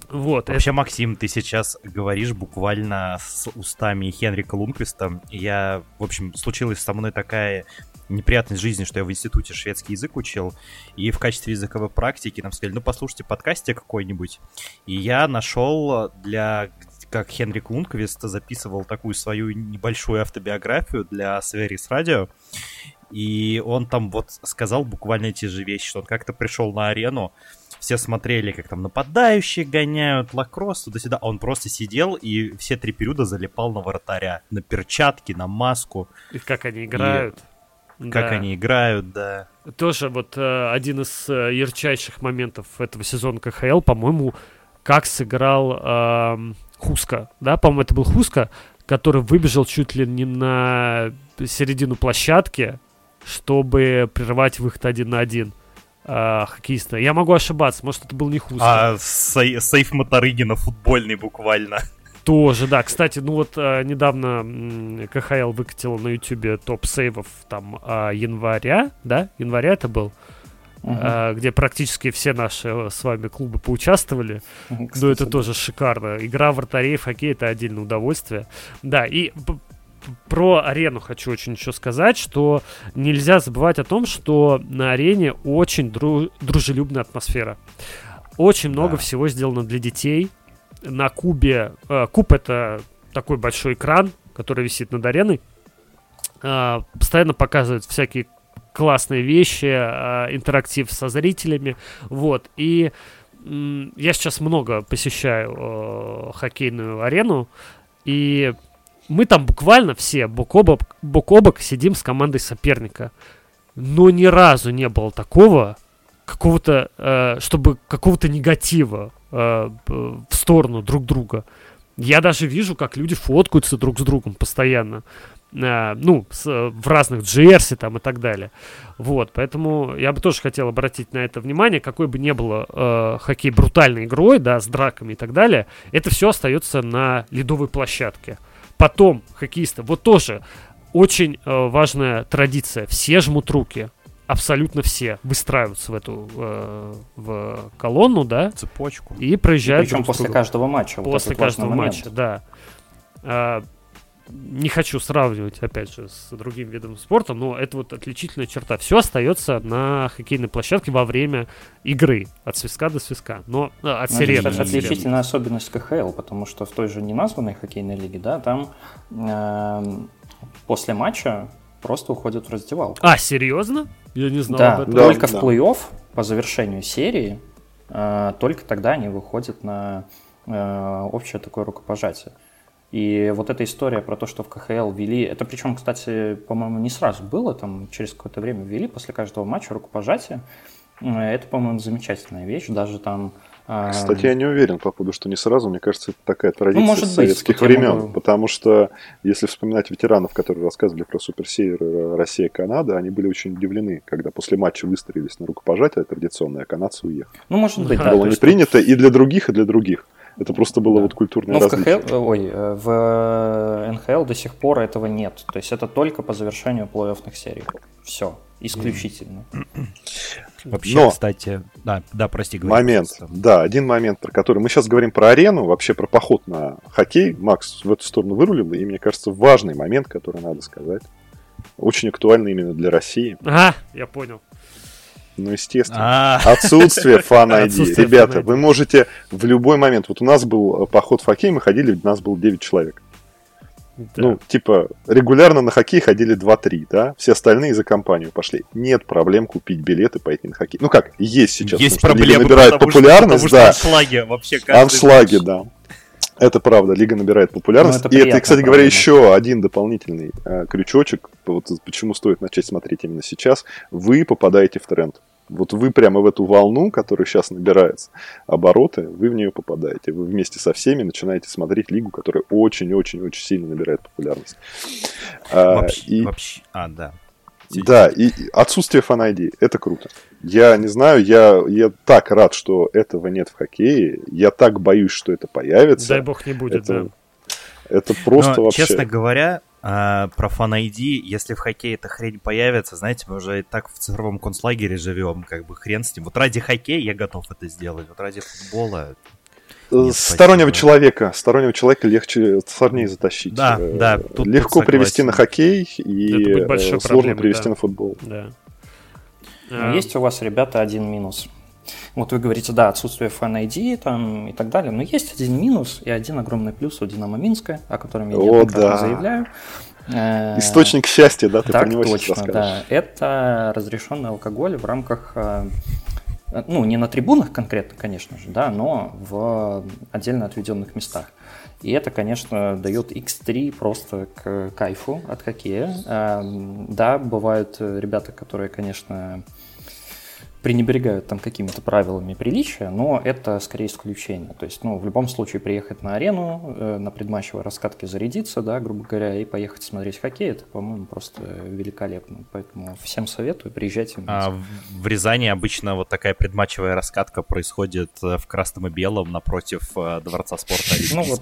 Вот, это- Вообще, Максим, ты сейчас говоришь буквально с устами Хенрика Лунквиста. Я, в общем, случилась со мной такая неприятность жизни, что я в институте шведский язык учил, и в качестве языковой практики нам сказали, ну, послушайте подкасте какой-нибудь. И я нашел для как Хенрик Лунквист записывал такую свою небольшую автобиографию для Сверис Радио, и он там вот сказал буквально эти же вещи, что он как-то пришел на арену, все смотрели, как там нападающие гоняют, лакросс, туда-сюда, а он просто сидел и все три периода залипал на вратаря, на перчатки, на маску, и как они играют. как Да. они играют, да. Тоже вот э, один из э, ярчайших моментов этого сезона КХЛ, по-моему, как сыграл эм, Хуска. Да, по-моему, это был Хуска, который выбежал чуть ли не на середину площадки, чтобы прервать выход один на один э, хоккеиста. Я могу ошибаться, может, это был не Хуска. А сей- сейф Моторыгина футбольный буквально. Тоже, да. Кстати, ну вот э, недавно м, КХЛ выкатила на Ютубе топ сейвов там а, января, да? Января это был, а, где практически все наши э, с вами клубы поучаствовали. Ну, кстати, это тоже шикарно. Игра вратарей в хоккей это отдельное удовольствие. Да, и про арену хочу очень еще сказать, что нельзя забывать о том, что на арене очень дру- дружелюбная атмосфера. Очень много Да. всего сделано для детей. На кубе... э, куб это такой большой экран, который висит над ареной. А, постоянно показывают всякие классные вещи, а, интерактив со зрителями. Вот. И м, я сейчас много посещаю э, хоккейную арену, и мы там буквально все бок о бок, бок о бок сидим с командой соперника. Но ни разу не было такого, какого-то, э, чтобы какого-то негатива э, в сторону друг друга. Я даже вижу, как люди фоткаются друг с другом постоянно. Э, ну, с, э, в разных джерси там и так далее. Вот, поэтому я бы тоже хотел обратить на это внимание, какой бы ни было э, хоккей брутальной игрой, да, с драками и так далее, это все остается на ледовой площадке. Потом хоккеисты, вот тоже очень э, важная традиция, все жмут руки, абсолютно все выстраиваются в эту э, в колонну, да, Цепочку. и проезжают Причем друг с после каждого матча. вот После важный каждого матча, да. Не хочу сравнивать, опять же, с другим видом спорта, но это вот отличительная черта. Все остается на хоккейной площадке во время игры, от свистка до свистка, но а, от Ну, это, сирены. сирены. отличительная особенность КХЛ, потому что в той же неназванной хоккейной лиге, да, там эм, после матча просто уходят в раздевалку. А, серьезно? Я не знал да, об этом. Да, только да. в плей-офф по завершению серии, э, только тогда они выходят на э, общее такое рукопожатие. И вот эта история про то, что в КХЛ ввели, это причем, кстати, по-моему, не сразу было, там через какое-то время ввели после каждого матча рукопожатие. Это, по-моему, замечательная вещь, даже там кстати, я не уверен по поводу, что не сразу. Мне кажется, это такая традиция ну, может с советских быть, времен. Могу... Потому что, если вспоминать ветеранов, которые рассказывали про Суперсевер Россия-Канада, они были очень удивлены, когда после матча выстроились на рукопожатие традиционное, а канадцы уехали. Ну, может быть, Это было не принято и для других, и для других. Это просто было да. вот культурное Но различие. в КХЛ, ой, э, в НХЛ до сих пор этого нет. То есть это только по завершению плей-оффных серий. Все, исключительно. Вообще, Но, кстати, да, да, прости, говори. Момент, да, один момент, про который мы сейчас говорим про арену, вообще про поход на хоккей. Макс в эту сторону вырулил, и мне кажется, важный момент, который надо сказать. Очень актуальный именно для России. А, я понял. Ну, естественно. А. Отсутствие фан ID. Ребята, вы можете в любой момент. Вот у нас был поход в хоккей, мы ходили, у нас было 9 человек. Да. Ну, типа, регулярно на хоккей ходили 2-3, да? Все остальные за компанию пошли. Нет проблем купить билеты, пойти на хоккей. Ну как, есть сейчас. Есть проблемы, набирает популярность, что, да. аншлаги вообще Аншлаги, да. Это правда, лига набирает популярность. Ну, это и это, кстати говоря, еще один дополнительный э, крючочек, вот почему стоит начать смотреть именно сейчас. Вы попадаете в тренд. Вот вы прямо в эту волну, которая сейчас набирается обороты, вы в нее попадаете. Вы вместе со всеми начинаете смотреть лигу, которая очень-очень-очень сильно набирает популярность. Вообще, а, и... вообще... а да. Да, и отсутствие фан -ID, это круто. Я не знаю, я, я так рад, что этого нет в хоккее. Я так боюсь, что это появится. Дай бог не будет, это, да. Это просто Но, вообще... Честно говоря, а, про фан ID, если в хоккее эта хрень появится, знаете, мы уже и так в цифровом концлагере живем, как бы хрен с ним. Вот ради хоккея я готов это сделать, вот ради футбола э, нет, стороннего спасибо. человека, стороннего человека легче сложнее затащить. Да, э, да. Тут, Легко тут привести на хоккей и э, сложно проблемой, привести да. на футбол. Да. А... Есть у вас, ребята, один минус. Вот вы говорите, да, отсутствие фан ID там и так далее, но есть один минус и один огромный плюс у Динамо Минска, о котором я неоднократно да. заявляю. Э, Источник счастья, да, ты так, про него точно, сейчас. Да. Это разрешенный алкоголь в рамках э, ну, не на трибунах конкретно, конечно же, да, но в отдельно отведенных местах. И это, конечно, дает X3 просто к кайфу от хоккея. Эм, да, бывают ребята, которые, конечно, пренебрегают там какими-то правилами приличия, но это скорее исключение. То есть, ну, в любом случае приехать на арену, э, на предматчевой раскатке зарядиться, да, грубо говоря, и поехать смотреть хоккей, это, по-моему, просто великолепно. Поэтому всем советую, приезжайте. А в Рязани обычно вот такая предматчевая раскатка происходит э, в красном и белом напротив э, Дворца спорта Ну, вот,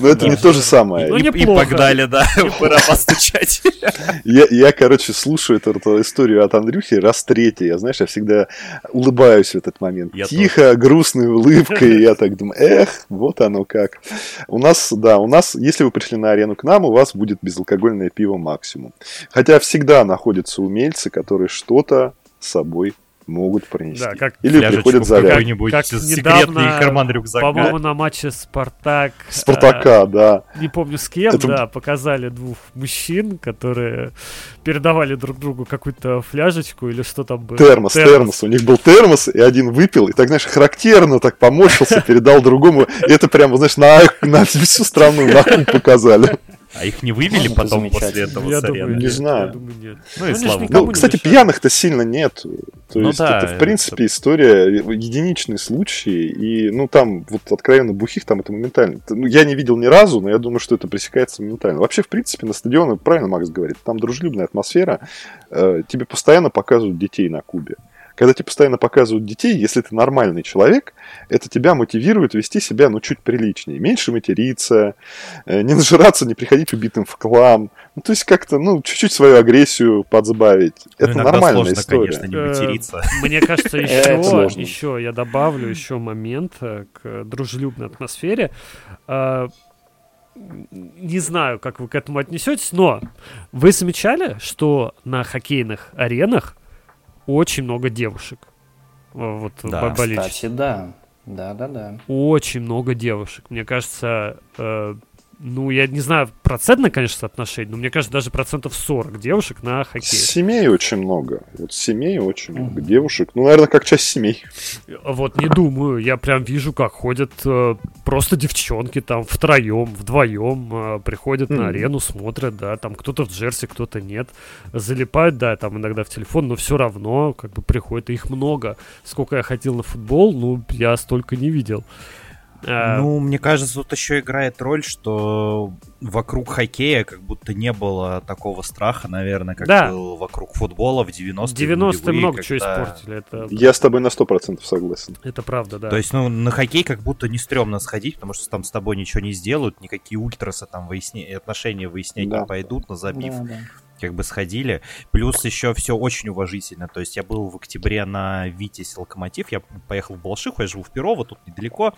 но это не то же самое. Ну, и, и погнали, да, пора постучать. Я, я, короче, слушаю эту историю от Андрюхи раз третий. Я, знаешь, я всегда улыбаюсь в этот момент. Я Тихо, тоже. грустной улыбкой. Я так думаю, эх, вот оно как. У нас, да, у нас, если вы пришли на арену к нам, у вас будет безалкогольное пиво максимум. Хотя всегда находятся умельцы, которые что-то собой могут принести. Да, как Или приходят за какой-нибудь как секретный карман рюкзака. По-моему, на матче Спартак. Спартака, э, да. Не помню с кем, Это... да, показали двух мужчин, которые передавали друг другу какую-то фляжечку или что там было. Термос, термос, термос. У них был термос, и один выпил, и так, знаешь, характерно так поморщился, передал другому. И это прямо, знаешь, на, на всю страну на показали. А их не вывели ну, потом после этого я с арены? Не знаю. Я думаю, нет. Ну, и ну, слава Ну, кстати, пьяных-то сильно нет. То ну, есть да, это, в принципе, это... история, единичный случай, и, ну, там, вот, откровенно, бухих там это моментально. Ну, я не видел ни разу, но я думаю, что это пресекается моментально. Вообще, в принципе, на стадионе, правильно Макс говорит, там дружелюбная атмосфера, э, тебе постоянно показывают детей на Кубе. Когда тебе постоянно показывают детей, если ты нормальный человек, это тебя мотивирует вести себя, ну, чуть приличнее. Меньше материться, э, не нажираться, не приходить убитым в клан. Ну, то есть как-то, ну, чуть-чуть свою агрессию подсбавить. Ну, это нормальная сложно, история. конечно, не э, материться. Мне кажется, еще, еще я добавлю еще момент э, к дружелюбной атмосфере не знаю, как вы к этому отнесетесь, но вы замечали, что на хоккейных аренах очень много девушек. Вот да, кстати, да. Да, да, да. Очень много девушек. Мне кажется, э, ну, я не знаю процентное, конечно, соотношение, но мне кажется, даже процентов 40 девушек на хоккей. Семей очень много. Вот семей очень много. Девушек, ну, наверное, как часть семей. Вот не думаю. Я прям вижу, как ходят э, просто девчонки там втроем, вдвоем, э, приходят mm-hmm. на арену, смотрят, да, там кто-то в джерси, кто-то нет. Залипают, да, там иногда в телефон, но все равно как бы приходит. Их много. Сколько я ходил на футбол, ну, я столько не видел. А, ну, мне кажется, тут еще играет роль, что вокруг хоккея как будто не было такого страха, наверное, как да. был вокруг футбола в 90-е. 90-е много когда... чего испортили. Это... Я с тобой на 100% согласен. Это правда, да. То есть, ну, на хоккей как будто не стрёмно сходить, потому что там с тобой ничего не сделают, никакие ультрасы там выясня... отношения выяснять да. не пойдут на забив. Да, да как бы сходили. Плюс еще все очень уважительно. То есть я был в октябре на Витязь Локомотив, я поехал в Балашиху, я живу в Перово, тут недалеко.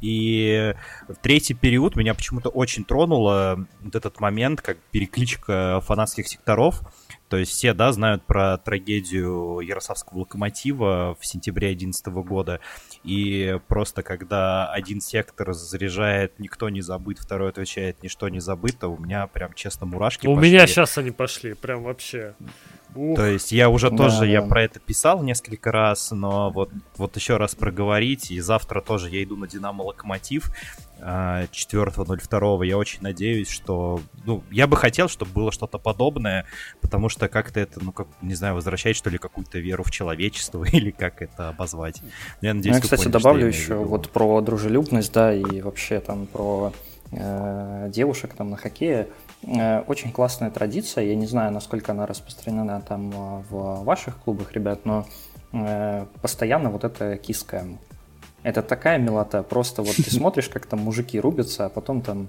И в третий период меня почему-то очень тронуло вот этот момент, как перекличка фанатских секторов. То есть все, да, знают про трагедию Ярославского локомотива в сентябре 2011 года. И просто когда один сектор заряжает «никто не забыт», второй отвечает «ничто не забыто», у меня прям, честно, мурашки У пошли. меня сейчас они пошли, прям вообще. Ух. То есть я уже да, тоже, да. я про это писал несколько раз, но вот, вот еще раз проговорить, и завтра тоже я иду на Динамо Локомотив 4.02. Я очень надеюсь, что, ну, я бы хотел, чтобы было что-то подобное, потому что как-то это, ну, как, не знаю, возвращает, что ли, какую-то веру в человечество, или как это обозвать. Я надеюсь, ну, я, кстати, поняли, добавлю еще вот про дружелюбность, да, и вообще там про э, девушек там на хоккее. Э, очень классная традиция. Я не знаю, насколько она распространена там э, в ваших клубах, ребят, но э, постоянно вот это киска. Это такая милота. Просто вот ты смотришь, как там мужики рубятся, а потом там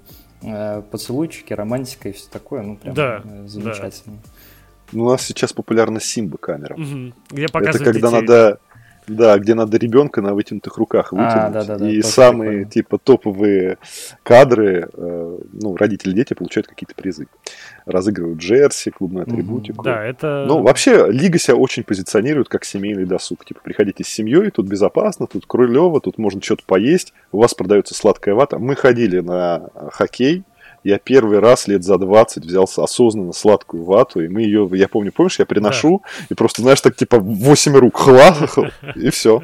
поцелуйчики, романтика и все такое. Ну, прям да, замечательно. Да. Ну, у нас сейчас популярна Симба камера. Угу. Где Это когда детей. надо да, где надо ребенка на вытянутых руках а, вытянуть. А, да, да, да, и самые прикольно. типа топовые кадры, э, ну, родители дети получают какие-то призы. Разыгрывают джерси, клубную атрибутику. Да, это... Ну, вообще, Лига себя очень позиционирует как семейный досуг. Типа, приходите с семьей, тут безопасно, тут крылево, тут можно что-то поесть, у вас продается сладкая вата. Мы ходили на хоккей, я первый раз лет за 20 взялся осознанно сладкую вату, и мы ее, я помню, помнишь, я приношу, да. и просто, знаешь, так типа 8 рук хла, и все.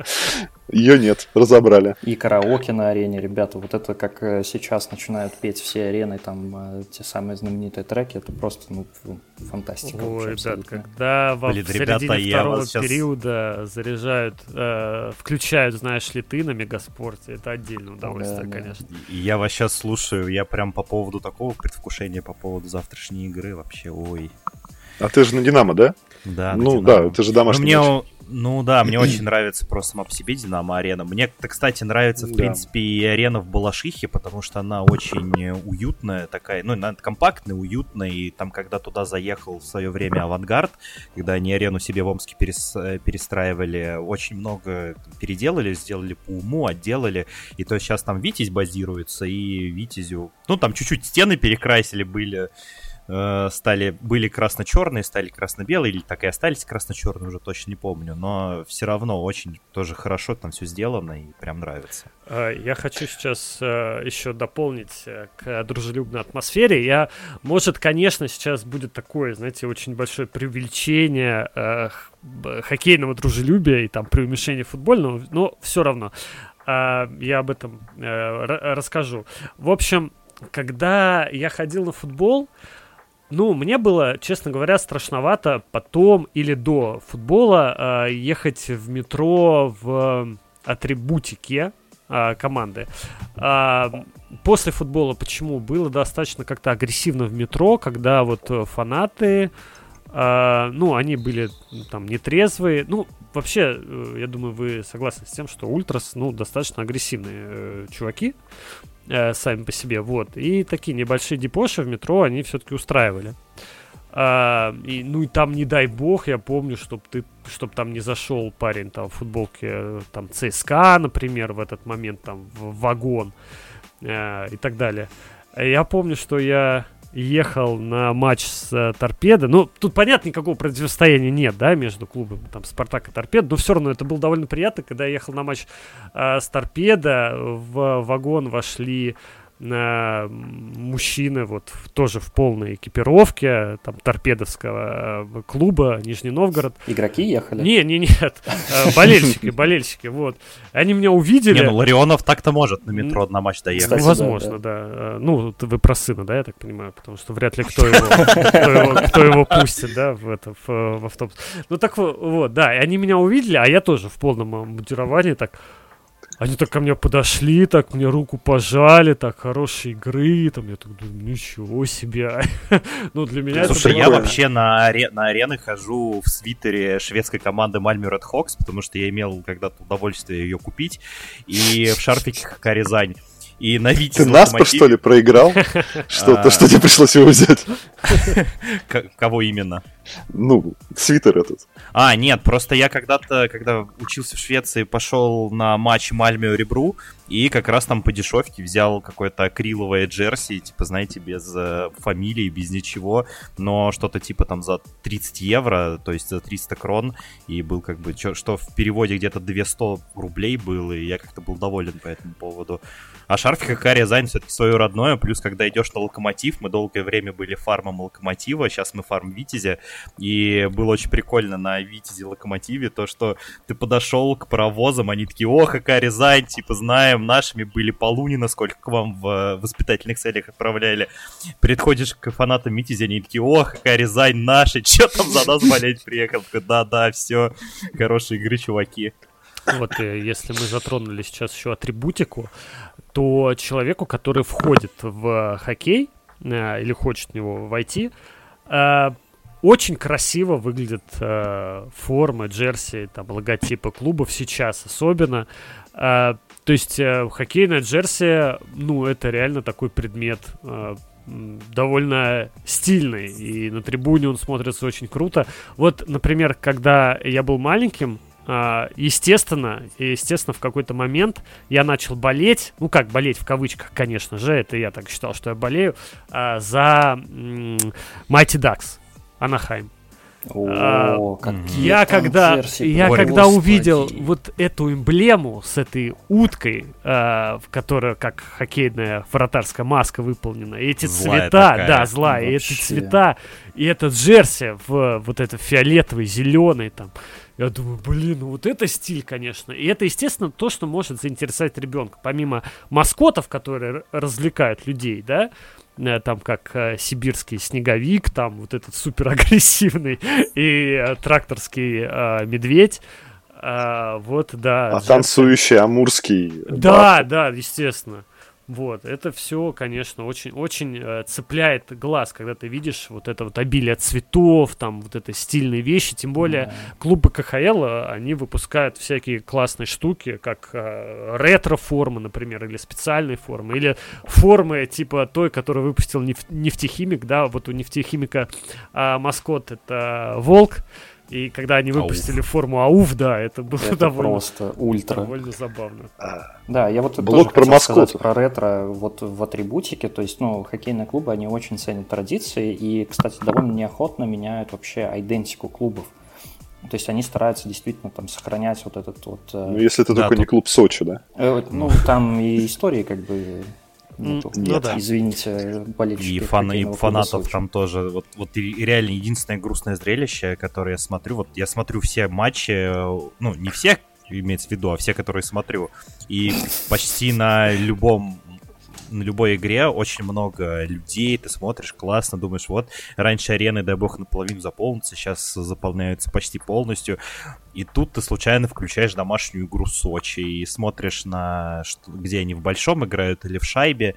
Ее нет, разобрали. И караоке на арене, ребята, вот это как э, сейчас начинают петь все арены, там э, те самые знаменитые треки, это просто ну, фантастика. Ой, ребят, когда во Блин, середине ребята, второго сейчас... периода заряжают, э, включают, знаешь ли ты на Мегаспорте, это отдельное удовольствие, да, конечно. Да. И я вас сейчас слушаю, я прям по поводу такого предвкушения, по поводу завтрашней игры вообще, ой. А ты же на Динамо, да? Да, Ну да, это же домашний ну, матч. Ну да, мне очень нравится просто сам по себе Динамо Арена. Мне, кстати, нравится, в да. принципе, и арена в Балашихе, потому что она очень уютная такая, ну, она компактная, уютная, и там, когда туда заехал в свое время Авангард, когда они арену себе в Омске перес, перестраивали, очень много переделали, сделали по уму, отделали, и то сейчас там Витязь базируется, и Витязю, ну, там чуть-чуть стены перекрасили были, Э, стали, были красно-черные, стали красно-белые, или так и остались красно-черные, уже точно не помню, но все равно очень тоже хорошо там все сделано и прям нравится. Э, я хочу сейчас э, еще дополнить к дружелюбной атмосфере. Я, может, конечно, сейчас будет такое, знаете, очень большое преувеличение хоккейного дружелюбия и там преуменьшение футбольного, но все равно я об этом расскажу. В общем, когда я ходил на футбол, ну, мне было, честно говоря, страшновато потом или до футбола э, ехать в метро в атрибутике э, команды. Э, после футбола почему? Было достаточно как-то агрессивно в метро, когда вот фанаты, э, ну, они были там нетрезвые. Ну, вообще, э, я думаю, вы согласны с тем, что Ультрас, ну, достаточно агрессивные э, чуваки э, сами по себе, вот. И такие небольшие депоши в метро они все-таки устраивали. А, и, ну и там, не дай бог, я помню, чтобы ты, чтоб там не зашел парень там в футболке там ЦСКА, например, в этот момент там в вагон э, и так далее. Я помню, что я ехал на матч с э, Торпедо. Ну, тут, понятно, никакого противостояния нет, да, между клубом там Спартак и Торпедо, но все равно это было довольно приятно, когда я ехал на матч э, с Торпедо, в вагон вошли э, мужчины вот в, тоже в полной экипировке, там, торпедовского э, клуба Нижний Новгород. Игроки ехали? Не, не, нет, э, болельщики, болельщики, вот. Они меня увидели. Не, ну Ларионов так-то может на метро на матч доехать. Кстати, Возможно, да, да. да. Ну, вы про сына, да, я так понимаю, потому что вряд ли кто его, кто его пустит, да, в, это, в, в автобус. Ну, так вот, да, и они меня увидели, а я тоже в полном мундировании так они так ко мне подошли, так мне руку пожали, так хорошей игры, там я так думаю, ничего себе. ну, для меня Слушай, это я вообще на, аре... на арены хожу в свитере шведской команды Мальмю Red Hawks, потому что я имел когда-то удовольствие ее купить, и в шарфике ХК Рязань. И на Вите Ты Наспор, что ли, проиграл? Что-то, что тебе пришлось его взять? Кого именно? Ну, свитер этот. А, нет, просто я когда-то, когда учился в Швеции, пошел на матч Мальмио Ребру, и как раз там по дешевке взял какое-то акриловое джерси, типа, знаете, без э, фамилии, без ничего, но что-то типа там за 30 евро, то есть за 300 крон, и был как бы, чё, что в переводе где-то 200 рублей было, и я как-то был доволен по этому поводу. А шарфик ХК Рязань все-таки свое родное, плюс когда идешь на Локомотив, мы долгое время были фармом Локомотива, сейчас мы фарм Витязя, и было очень прикольно на Витязе Локомотиве то, что ты подошел к паровозам, они такие, о, ХК Рязань, типа, знаем, нашими были полунина, сколько к вам в воспитательных целях отправляли. Приходишь к фанатам Витязя, они такие, о, ХК Рязань, наши, что там за нас болеть приехал? Да-да, все, хорошие игры, чуваки. Вот, э, если мы затронули сейчас еще атрибутику, то человеку, который входит в хоккей э, или хочет в него войти, э, очень красиво выглядят э, формы, джерси, там, логотипы клубов сейчас особенно. Э, то есть э, хоккейная джерси, ну, это реально такой предмет э, довольно стильный, и на трибуне он смотрится очень круто. Вот, например, когда я был маленьким, а, естественно, естественно, в какой-то момент я начал болеть, ну как болеть в кавычках, конечно же, это я так считал, что я болею, а, за Mighty Ducks, Анахайм. О, а, какие я когда я когда увидел вот эту эмблему с этой уткой, а, в которой как хоккейная вратарская маска выполнена, и эти злая цвета, такая. да, злая, и эти цвета, и этот джерси в вот это фиолетовый, зеленый там. Я думаю, блин, ну вот это стиль, конечно. И это, естественно, то, что может заинтересовать ребенка. Помимо маскотов, которые развлекают людей, да, там как э, сибирский снеговик, там вот этот супер агрессивный и э, тракторский э, медведь. Э, вот, да. А танцующий амурский. Да, да, естественно. Вот, это все, конечно, очень, очень э, цепляет глаз, когда ты видишь вот это вот обилие цветов, там вот это стильные вещи. Тем более mm-hmm. клубы КХЛ, они выпускают всякие классные штуки, как э, ретро-формы, например, или специальные формы, или формы типа той, которую выпустил неф- нефтехимик, да, вот у нефтехимика э, маскот это волк. И когда они выпустили Ауф. форму АУФ, да, это было это довольно, просто ультра. довольно забавно. А, да, я вот Блок тоже про сказать про ретро вот в атрибутике. То есть, ну, хоккейные клубы, они очень ценят традиции и, кстати, довольно неохотно меняют вообще идентику клубов. То есть они стараются действительно там сохранять вот этот вот... Э, ну, если это да, только тут... не клуб Сочи, да? Э, ну, там и истории как бы нету. Ну, Нет, да. извините, болельщики. И, фан, и фанатов там тоже. Вот, вот реально единственное грустное зрелище, которое я смотрю. Вот я смотрю все матчи, ну, не все, имеется в виду, а все, которые смотрю. И почти на любом на любой игре очень много людей, ты смотришь, классно, думаешь, вот, раньше арены, дай бог, наполовину заполнятся, сейчас заполняются почти полностью, и тут ты случайно включаешь домашнюю игру Сочи и смотришь на, где они в большом играют или в шайбе,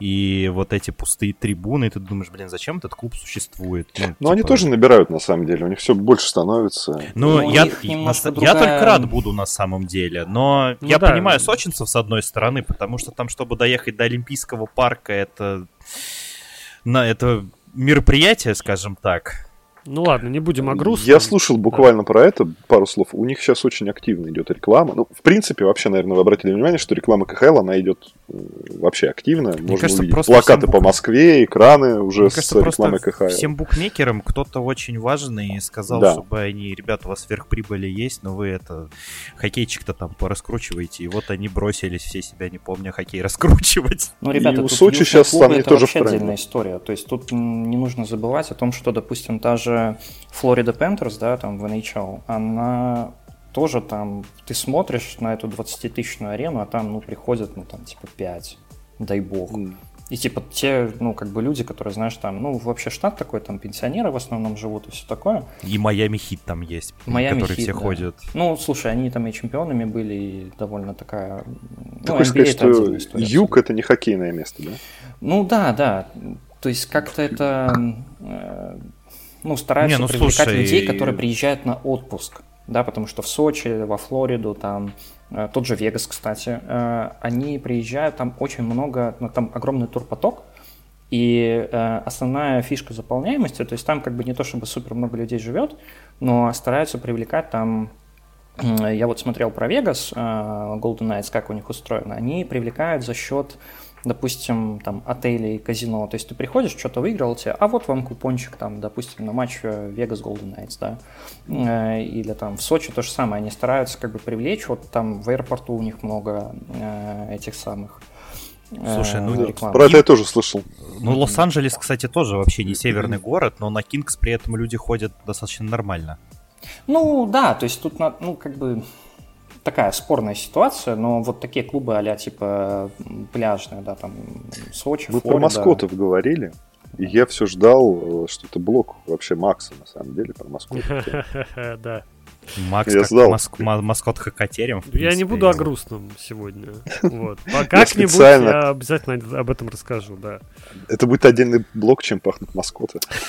и вот эти пустые трибуны, и ты думаешь, блин, зачем этот клуб существует? Ну, Но типа... они тоже набирают, на самом деле, у них все больше становится. Ну, ну я, на, другая... я только рад буду на самом деле, но ну, я да. понимаю сочинцев с одной стороны, потому что там, чтобы доехать до Олимпийского парка, это, на, это мероприятие, скажем так. Ну ладно, не будем о грустном. Я слушал буквально да. про это пару слов. У них сейчас очень активно идет реклама. Ну, в принципе, вообще, наверное, вы обратили внимание, что реклама КХЛ, она идет вообще активно. Мне Можно кажется, увидеть плакаты по Москве, экраны уже Мне с кажется, рекламой КХЛ. Всем букмекерам кто-то очень важный сказал, да. чтобы они, ребята, у вас сверхприбыли есть, но вы это хоккейчик-то там пораскручиваете. И вот они бросились все себя, не помня, хоккей раскручивать. Ну, ребята, и у Сочи сейчас там не тоже в тренде. отдельная история. То есть тут не нужно забывать о том, что, допустим, та же же Флорида Пентерс, да, там в NHL, она тоже там, ты смотришь на эту 20-тысячную арену, а там, ну, приходят, ну, там, типа, 5, дай бог. Mm. И, типа, те, ну, как бы люди, которые, знаешь, там, ну, вообще штат такой, там, пенсионеры в основном живут и все такое. И Майами Хит там есть, Майами которые Хит, все да. ходят. Ну, слушай, они там и чемпионами были, и довольно такая... Ты ну, хочешь сказать, что юг — это не хоккейное место, да? Ну, да, да. То есть как-то это... Э, ну, стараются Не, ну, привлекать слушай... людей, которые приезжают на отпуск. Да, потому что в Сочи, во Флориду, там, э, тот же Вегас, кстати, э, они приезжают, там очень много, ну, там огромный турпоток, и э, основная фишка заполняемости, то есть там как бы не то чтобы супер много людей живет, но стараются привлекать там я вот смотрел про Вегас, Golden Knights, как у них устроено. Они привлекают за счет допустим, там, отелей, казино. То есть ты приходишь, что-то выиграл тебе, а вот вам купончик, там, допустим, на матч Vegas Golden Knights, да, э, или там в Сочи то же самое. Они стараются как бы привлечь, вот там в аэропорту у них много э, этих самых Слушай, ну рекламы. про это я тоже слышал. Ну, Лос-Анджелес, кстати, тоже вообще не северный город, но на Кингс при этом люди ходят достаточно нормально. Ну, да, то есть тут, ну, как бы, такая спорная ситуация, но вот такие клубы а типа пляжные, да, там Сочи, Вы Флорида. про маскотов говорили, и я все ждал, что это блок вообще Макса, на самом деле, про маскотов. Да. Макс я как знал. Маск, маскот Хакатерем. Я не буду о грустном сегодня. Вот. Как-нибудь я, я обязательно об этом расскажу, да. Это будет отдельный блок, чем пахнут маскоты.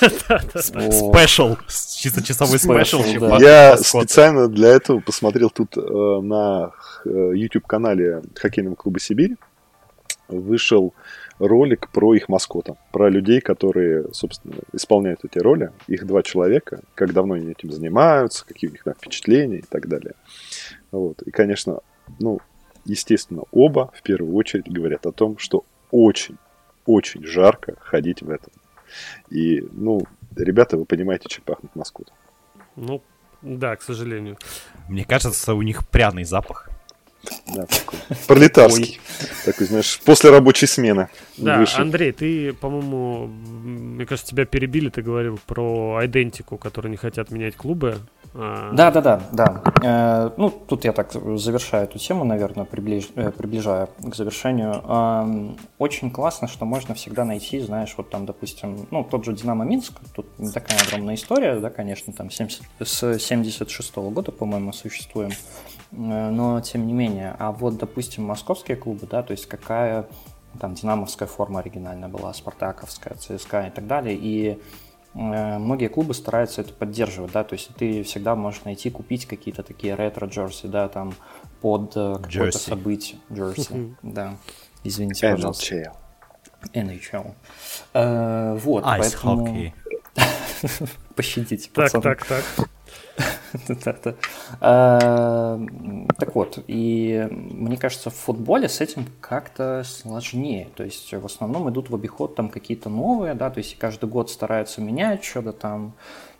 Спешл. Чисто часовой спешл. Я специально для этого посмотрел тут э, на э, YouTube-канале хоккейного клуба «Сибирь». Вышел ролик про их маскота, про людей, которые, собственно, исполняют эти роли. Их два человека, как давно они этим занимаются, какие у них там впечатления и так далее. Вот. И, конечно, ну, естественно, оба в первую очередь говорят о том, что очень, очень жарко ходить в этом. И, ну, ребята, вы понимаете, чем пахнет маскот. Ну, да, к сожалению. Мне кажется, у них пряный запах. Да, такой. Пролетарский. Такой, знаешь, после рабочей смены. Да, вышел. Андрей, ты, по-моему, мне кажется, тебя перебили, ты говорил про идентику, которые не хотят менять клубы. А, да, да, да, да. Э, ну, тут я так завершаю эту тему, наверное, приближ... э, приближая к завершению. Очень классно, что можно всегда найти, знаешь, вот там, допустим, ну, тот же Динамо Минск, тут не такая огромная история, да, конечно, там 70... с 76 -го года, по-моему, существуем. Э, но тем не менее. А вот, допустим, московские клубы, да, то есть какая там динамовская форма оригинальная была, спартаковская, ЦСКА и так далее, и э, многие клубы стараются это поддерживать, да, то есть ты всегда можешь найти, купить какие-то такие ретро-джерси, да, там под э, какое-то событие, джерси, да, извините, пожалуйста. NHL. NHL. Э, вот, Ice поэтому... hockey. Пощадите, пацаны. Так, так, так. А, так вот, и мне кажется, в футболе с этим как-то сложнее. То есть в основном идут в обиход там какие-то новые, да, то есть каждый год стараются менять что-то там,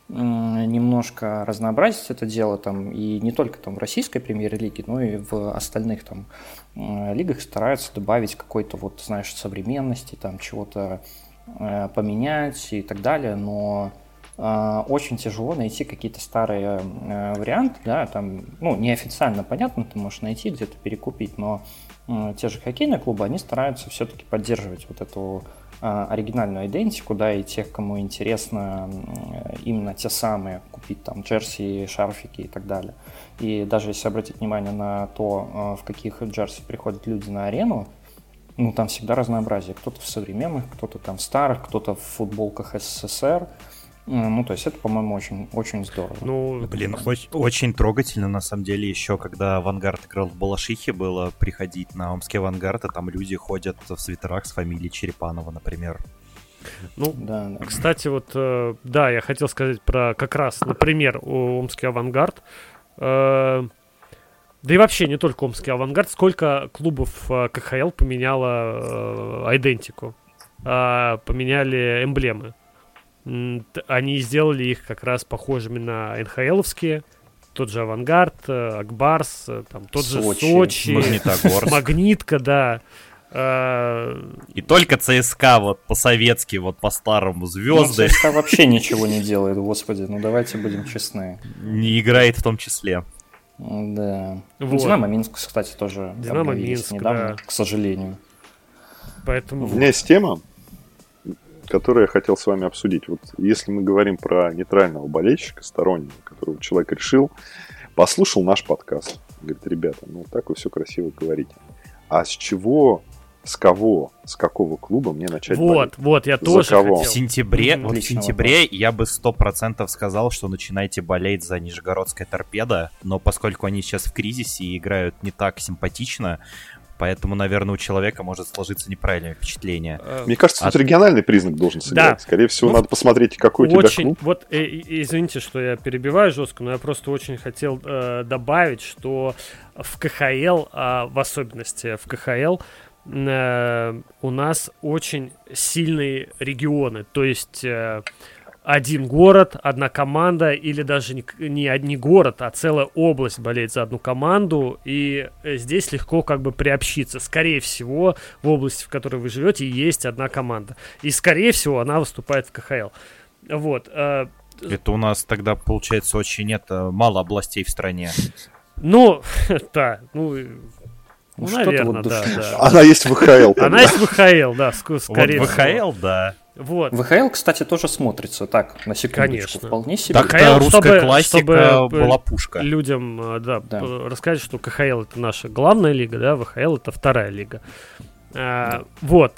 немножко разнообразить это дело там и не только там в российской премьер-лиге, но и в остальных там лигах стараются добавить какой-то вот, знаешь, современности, там чего-то э, поменять и так далее, но очень тяжело найти какие-то старые э, варианты, да, там, ну, неофициально, понятно, ты можешь найти, где-то перекупить, но те же хоккейные клубы, они стараются все-таки поддерживать вот эту а, оригинальную идентику, да, и тех, кому интересно именно те самые, купить там джерси, шарфики и так далее. И даже если обратить внимание на то, а, в каких джерси приходят люди на арену, ну, там всегда разнообразие. Кто-то в современных, кто-то там в старых, кто-то в футболках СССР, ну, то есть это, по-моему, очень, очень здорово. Ну, блин, очень, очень трогательно, на самом деле, еще когда Авангард играл в Балашихе, было приходить на Омский Авангард, а там люди ходят в свитерах с фамилией Черепанова, например. Ну, да, да. кстати, вот, э, да, я хотел сказать про как раз, например, Омский авангард. Э, да и вообще не только Омский авангард, сколько клубов э, КХЛ поменяло идентику, поменяли эмблемы. Они сделали их как раз похожими на НХЛовские, тот же Авангард, Акбарс, там тот Сочи, же Сочи, Магнитогорск. Магнитка, да. И только ЦСКА вот по-советски, вот по-старому звезды. Ну, ЦСКА вообще ничего не делает, господи, ну давайте будем честны. Не играет в том числе. Да. Вот. Динамо Минск, кстати, тоже Динамо Минск, недавно, да. к сожалению. Поэтому... У меня есть тема, которую я хотел с вами обсудить. Вот если мы говорим про нейтрального болельщика, стороннего, которого человек решил, послушал наш подкаст, говорит, ребята, ну так вы все красиво говорите. А с чего с кого, с какого клуба мне начать Вот, болеть? вот, я тоже за кого? хотел. В сентябре, mm, вот в сентябре вопрос. я бы сто процентов сказал, что начинайте болеть за Нижегородское торпедо, но поскольку они сейчас в кризисе и играют не так симпатично, поэтому, наверное, у человека может сложиться неправильное впечатление. Э, мне кажется, тут а... региональный признак должен сыграть. Да. Скорее всего, ну, надо посмотреть, какой очень, у тебя клуб. Вот, э, извините, что я перебиваю жестко, но я просто очень хотел э, добавить, что в КХЛ, а в особенности в КХЛ, Э, у нас очень сильные регионы. То есть э, один город, одна команда, или даже не, не одни город, а целая область болеет за одну команду, и э, здесь легко как бы приобщиться. Скорее всего, в области, в которой вы живете, есть одна команда. И скорее всего, она выступает в КХЛ. Вот. Это у нас тогда, получается, очень нет мало областей в стране. Ну, да, ну, ну, ну наверное, вот да, да. Она есть в ВХЛ. Она есть в ВХЛ, да, скорее вот ВХЛ, да. Вот. ВХЛ, кстати, тоже смотрится так, на секундочку. Конечно. Вполне себе. Так КХЛ, русская чтобы, классика чтобы была пушка. Людям, э, да, да, рассказать, что КХЛ это наша главная лига, да, ВХЛ это вторая лига. А, вот.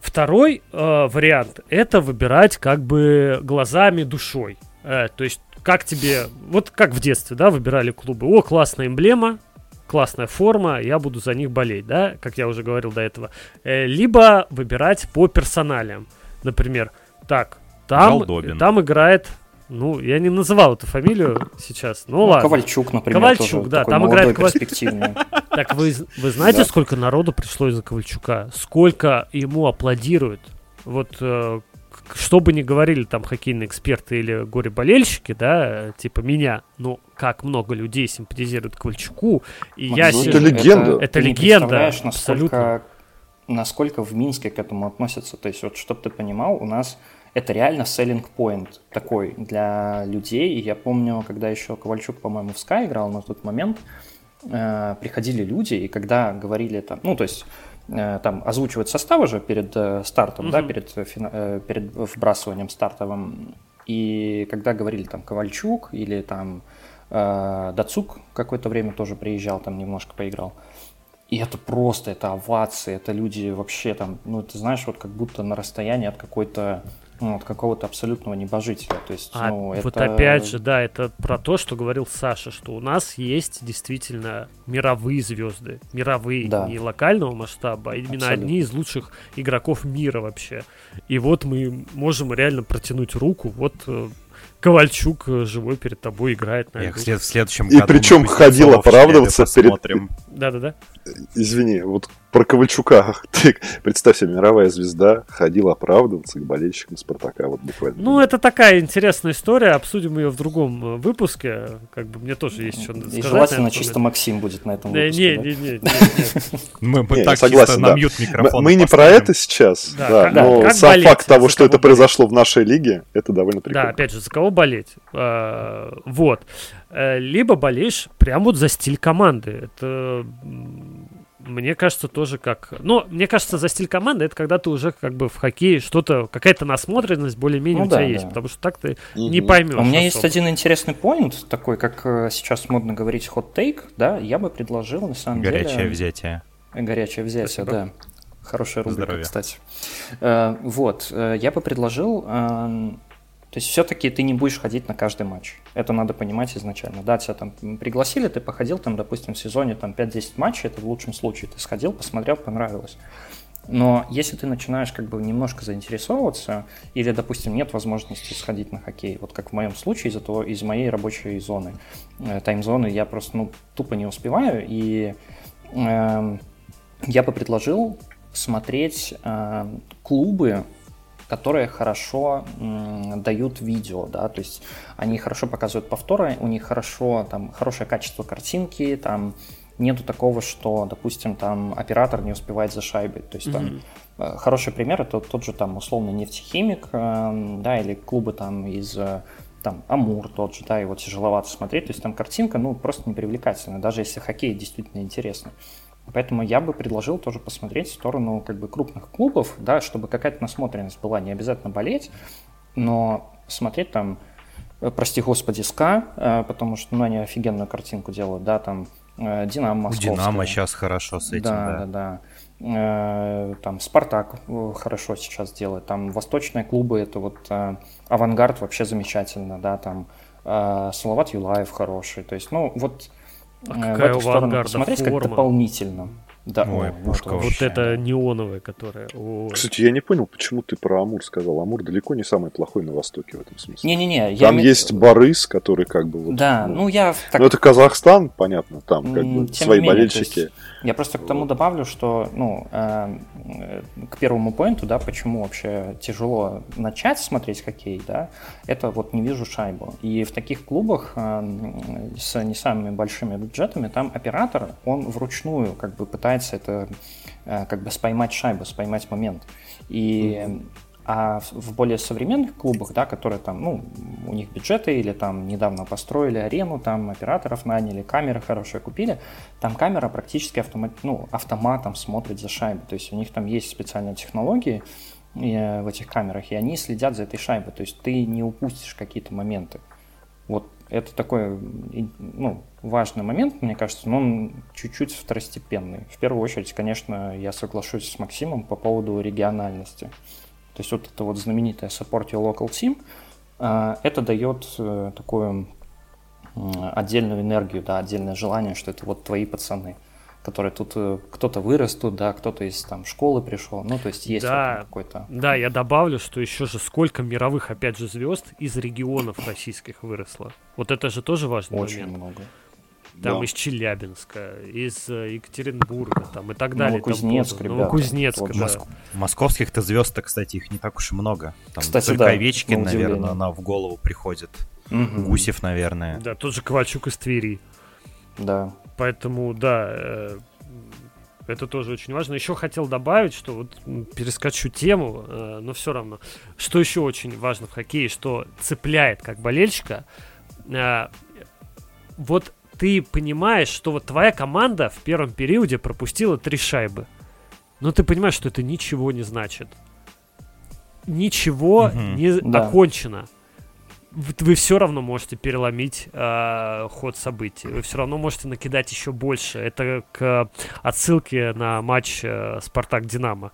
Второй э, вариант это выбирать как бы глазами, душой. Э, то есть как тебе, вот как в детстве, да, выбирали клубы. О, классная эмблема, классная форма, я буду за них болеть, да, как я уже говорил до этого. Э, либо выбирать по персоналиям. Например, так, там, там играет ну, я не называл эту фамилию сейчас. Ну, ну ладно. Ковальчук, например. Ковальчук, да. Там играет Ковальчук. Так вы, вы знаете, да. сколько народу пришло из-за Ковальчука? Сколько ему аплодируют? Вот э, что бы ни говорили там хоккейные эксперты или горе-болельщики, да, типа меня, ну, как много людей симпатизируют Ковальчуку, и ну, я... Ну, это легенда. Это, это легенда, абсолютно. Насколько, в Минске к этому относятся, то есть вот, чтобы ты понимал, у нас это реально selling point такой для людей, я помню, когда еще Ковальчук, по-моему, в Sky играл на тот момент, э, приходили люди, и когда говорили там, ну, то есть Э, там озвучивать составы же перед э, стартом, угу. да, перед, э, перед вбрасыванием стартовым. И когда говорили там Ковальчук или там э, Дацук какое-то время тоже приезжал, там немножко поиграл. И это просто, это овации, это люди вообще там, ну, ты знаешь, вот как будто на расстоянии от какой-то ну, от какого-то абсолютного небожителя. То есть, а ну, вот это... опять же, да, это про то, что говорил Саша, что у нас есть действительно мировые звезды, мировые, да. не локального масштаба, а именно Абсолютно. одни из лучших игроков мира вообще. И вот мы можем реально протянуть руку, вот э, Ковальчук э, живой перед тобой играет. На след, в следующем И причем ходил оправдываться перед... Да-да-да. Извини, вот про Ковальчука. Ты, представь себе, мировая звезда ходила оправдываться к болельщикам Спартака, вот буквально. Ну, это такая интересная история, обсудим ее в другом э, выпуске. Как бы мне тоже есть что сказать. И желательно чисто Максим будет на этом выпуске. Не, не, не, Мы так чисто на мьют микрофон Мы не про это сейчас, да, но сам факт того, что это произошло в нашей лиге, это довольно прикольно. Да, опять же, за кого болеть? А, вот. Э, либо болеешь прям вот за стиль команды. Это мне кажется, тоже как... Ну, мне кажется, за стиль команды это когда ты уже как бы в хоккее что-то, какая-то насмотренность более-менее ну, у тебя да, есть, потому что так ты угу. не поймешь. У меня особо. есть один интересный поинт, такой, как э, сейчас модно говорить хот-тейк, да, я бы предложил, на самом Горячее деле... Горячее взятие. Горячее взятие, Спасибо. да. Хорошая рубрика, Здоровья. кстати. Э, вот, я бы предложил то есть все-таки ты не будешь ходить на каждый матч. Это надо понимать изначально. Да, тебя там пригласили, ты походил там, допустим, в сезоне там 5-10 матчей, это в лучшем случае. Ты сходил, посмотрел, понравилось. Но если ты начинаешь как бы немножко заинтересовываться, или, допустим, нет возможности сходить на хоккей, вот как в моем случае из, этого, из моей рабочей зоны, э, тайм-зоны, я просто ну, тупо не успеваю, и э, я бы предложил смотреть э, клубы, которые хорошо м, дают видео, да, то есть они хорошо показывают повторы, у них хорошо, там, хорошее качество картинки, там, нету такого, что, допустим, там оператор не успевает за шайбой. То есть mm-hmm. там хороший пример это тот же там условный нефтехимик, э, да, или клубы там из э, там Амур тот же, да, его тяжеловато смотреть. То есть там картинка, ну, просто не привлекательная, даже если хоккей действительно интересно. Поэтому я бы предложил тоже посмотреть в сторону как бы крупных клубов, да, чтобы какая-то насмотренность была, не обязательно болеть, но смотреть там, прости господи, СКА, потому что ну, они офигенную картинку делают, да, там Э, Динамо Московская. Динамо сейчас хорошо с этим, да. Да, да, да. Э, там Спартак э, хорошо сейчас делает. Там восточные клубы, это вот Авангард вообще замечательно, да, там Салават Юлаев хороший. То есть, ну, вот а в эту сторону посмотреть как дополнительно. Да, Ой, о, пушка вот, вообще. вот это неоновая, которая... О. Кстати, я не понял, почему ты про Амур сказал. Амур далеко не самый плохой на Востоке в этом смысле. Не-не-не. Там я... есть Барыс, который как бы... Вот, да, ну, ну я... Так... Ну это Казахстан, понятно, там как бы Тем свои менее, болельщики. Есть, я просто к тому добавлю, что, ну, э, к первому поинту, да, почему вообще тяжело начать смотреть хоккей, да, это вот не вижу шайбу. И в таких клубах э, с не самыми большими бюджетами там оператор, он вручную как бы пытается это э, как бы споймать шайбу, споймать момент. И mm-hmm. А в более современных клубах, да, которые там, ну, у них бюджеты или там недавно построили арену, там операторов наняли, камеры хорошие купили, там камера практически автомат, ну, автоматом смотрит за шайбой. То есть у них там есть специальные технологии э, в этих камерах, и они следят за этой шайбой. То есть ты не упустишь какие-то моменты. Вот это такой ну, важный момент, мне кажется, но он чуть-чуть второстепенный. В первую очередь, конечно, я соглашусь с Максимом по поводу региональности. То есть вот это вот знаменитое Support Your Local Team, а, это дает э, такую отдельную энергию, да, отдельное желание, что это вот твои пацаны, которые тут э, кто-то вырос тут, да, кто-то из там школы пришел, ну то есть есть да, вот какой-то. Да, я добавлю, что еще же сколько мировых опять же звезд из регионов российских выросло. Вот это же тоже важный Очень момент. много там да. из Челябинска, из э, Екатеринбурга, там и так далее. Новокузнецк, ребята. Новокузнецк, вот, да. Моск... Московских-то звезд-то, кстати, их не так уж и много. Там кстати, только да, Овечкин, наверное, она в голову приходит. Угу. Гусев, наверное. Да, тот же Ковальчук из Твери. Да. Поэтому, да, э, это тоже очень важно. Еще хотел добавить, что вот перескочу тему, э, но все равно. Что еще очень важно в хоккее, что цепляет как болельщика, вот ты понимаешь, что вот твоя команда в первом периоде пропустила три шайбы. Но ты понимаешь, что это ничего не значит. Ничего угу, не да. окончено. Вы, вы все равно можете переломить э, ход событий. Вы все равно можете накидать еще больше. Это к отсылке на матч э, Спартак-Динамо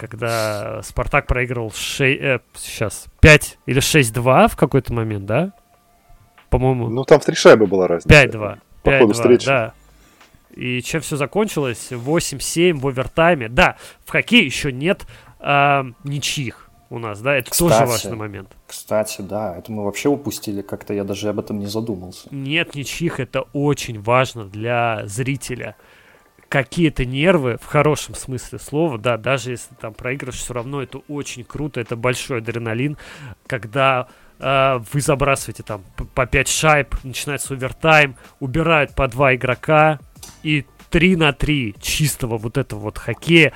когда Спартак проигрывал 6, э, сейчас 5 или 6-2 в какой-то момент, да? По-моему... Ну, там в три шайбы была разница. 5-2. По 5-2, ходу встречи. Да. И чем все закончилось? 8-7 в овертайме. Да, в хоккее еще нет э, ничьих у нас, да, это кстати, тоже важный момент. Кстати, да, это мы вообще упустили, как-то я даже об этом не задумался. Нет ничьих, это очень важно для зрителя. Какие-то нервы, в хорошем смысле слова, да, даже если там проигрыш, все равно это очень круто, это большой адреналин, когда вы забрасываете там по 5 шайб, начинается овертайм, убирают по 2 игрока и 3 на 3 чистого вот этого вот хоккея.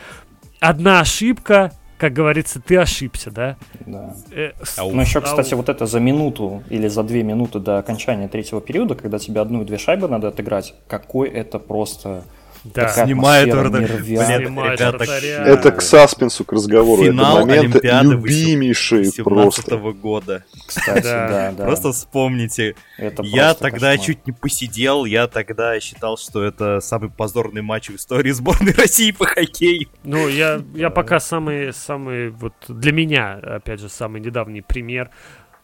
Одна ошибка, как говорится, ты ошибся, да? Да. Э, ну, еще, кстати, вот это за минуту или за две минуты до окончания третьего периода, когда тебе одну и две шайбы надо отыграть, какой это просто да. Снимает ребята, Это к саспенсу, к разговору. Финал это моменты Олимпиады любимейшие просто. года. Кстати, да, да. Просто вспомните. Это я тогда кошмар. чуть не посидел, я тогда считал, что это самый позорный матч в истории сборной России по хоккею. Ну, я, я пока самый, самый, вот для меня, опять же, самый недавний пример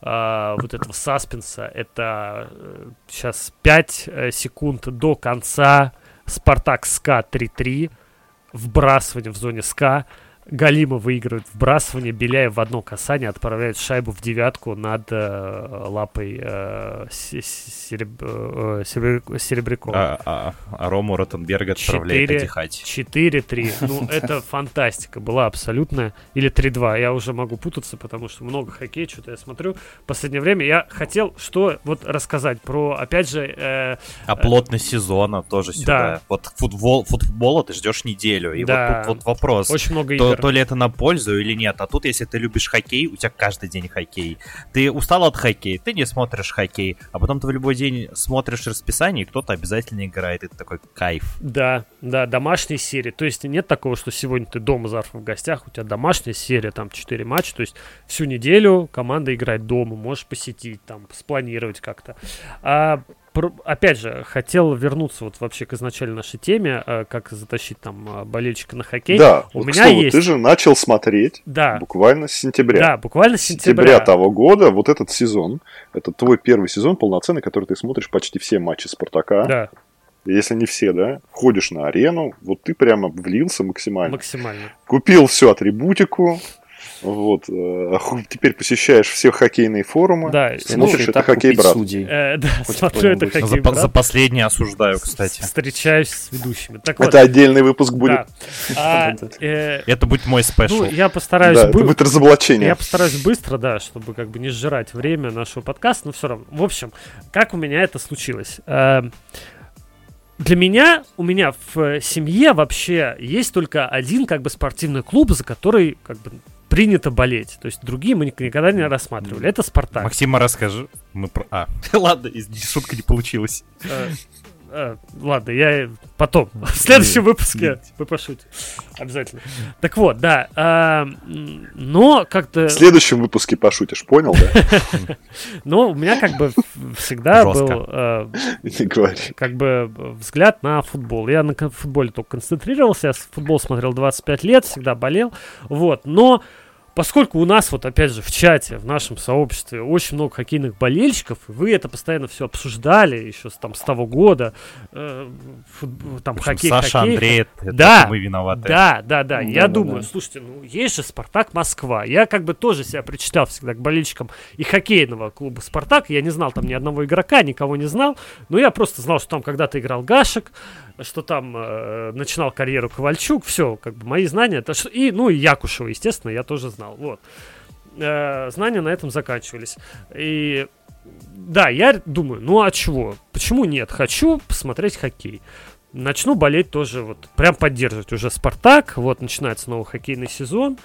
Uh, вот этого саспенса. Это uh, сейчас 5 uh, секунд до конца Спартак СКА 3-3. вбрасывание в зоне СКА, Галима выигрывает вбрасывание, Беляев в одно касание отправляет шайбу в девятку над э, лапой э, сереб, э, Серебрякова. А, а, а Рому Ротенберг отправляет 4, отдыхать. 4-3. Ну, это фантастика была абсолютная. Или 3-2. Я уже могу путаться, потому что много хоккея, что-то я смотрю. В последнее время я хотел что вот рассказать про, опять же... Э, а плотность сезона тоже сюда. Да. Вот футбол, футбола ты ждешь неделю. И да. вот тут вот вопрос. Очень много игр то ли это на пользу или нет. А тут, если ты любишь хоккей, у тебя каждый день хоккей. Ты устал от хоккея, ты не смотришь хоккей, а потом ты в любой день смотришь расписание, и кто-то обязательно играет. Это такой кайф. Да, да, домашние серии. То есть нет такого, что сегодня ты дома, завтра в гостях, у тебя домашняя серия, там 4 матча, то есть всю неделю команда играет дома, можешь посетить, там, спланировать как-то. А опять же, хотел вернуться вот вообще к изначальной нашей теме, э, как затащить там э, болельщика на хоккей. Да, у вот, меня слову, есть... ты же начал смотреть да. буквально с сентября. Да, буквально с сентября. сентября того года, вот этот сезон, это твой первый сезон полноценный, который ты смотришь почти все матчи Спартака. Да. Если не все, да, входишь на арену, вот ты прямо влился максимально. Максимально. Купил всю атрибутику, вот. Э, теперь посещаешь все хоккейные форумы. Да, смотришь, это хоккей брат. Э, да, смотрю, это хоккей брат. За последнее осуждаю, кстати. Встречаюсь с ведущими. Так это отдельный выпуск будет. А, э, это будет мой спешл. Ну, я постараюсь... Да, это будет разоблачение. Я постараюсь быстро, да, чтобы как бы не сжирать время нашего подкаста, но все равно. В общем, как у меня это случилось? Эм, для меня, у меня в семье вообще есть только один как бы спортивный клуб, за который как бы принято болеть. То есть другие мы никогда не рассматривали. Это Спартак. Максима, расскажи. Мы про... А, ладно, шутка не получилась. Э, э, ладно, я потом. В следующем выпуске вы пошутите. Обязательно. Так вот, да. А, но как-то... В следующем выпуске пошутишь, понял, да? Ну, у меня как бы всегда был... Э, как бы взгляд на футбол. Я на футболе только концентрировался. Я футбол смотрел 25 лет, всегда болел. Вот. Но поскольку у нас вот опять же в чате, в нашем сообществе очень много хоккейных болельщиков, вы это постоянно все обсуждали еще с, там с того года, э, фут, там общем, хоккей, Саша, хоккей, Андрей, это, да, мы виноваты. Да, да, да. Я да, думаю, да. слушайте, ну есть же Спартак Москва. Я как бы тоже себя причитал всегда к болельщикам и хоккейного клуба Спартак. Я не знал там ни одного игрока, никого не знал, но я просто знал, что там когда-то играл Гашек, что там э, начинал карьеру Ковальчук, все, как бы мои знания, это и, ну, и Якушева, естественно, я тоже знал, вот. Э, знания на этом заканчивались. И да, я думаю, ну а чего? Почему нет? Хочу посмотреть хоккей. Начну болеть тоже, вот, прям поддерживать уже Спартак, вот, начинается новый хоккейный сезон.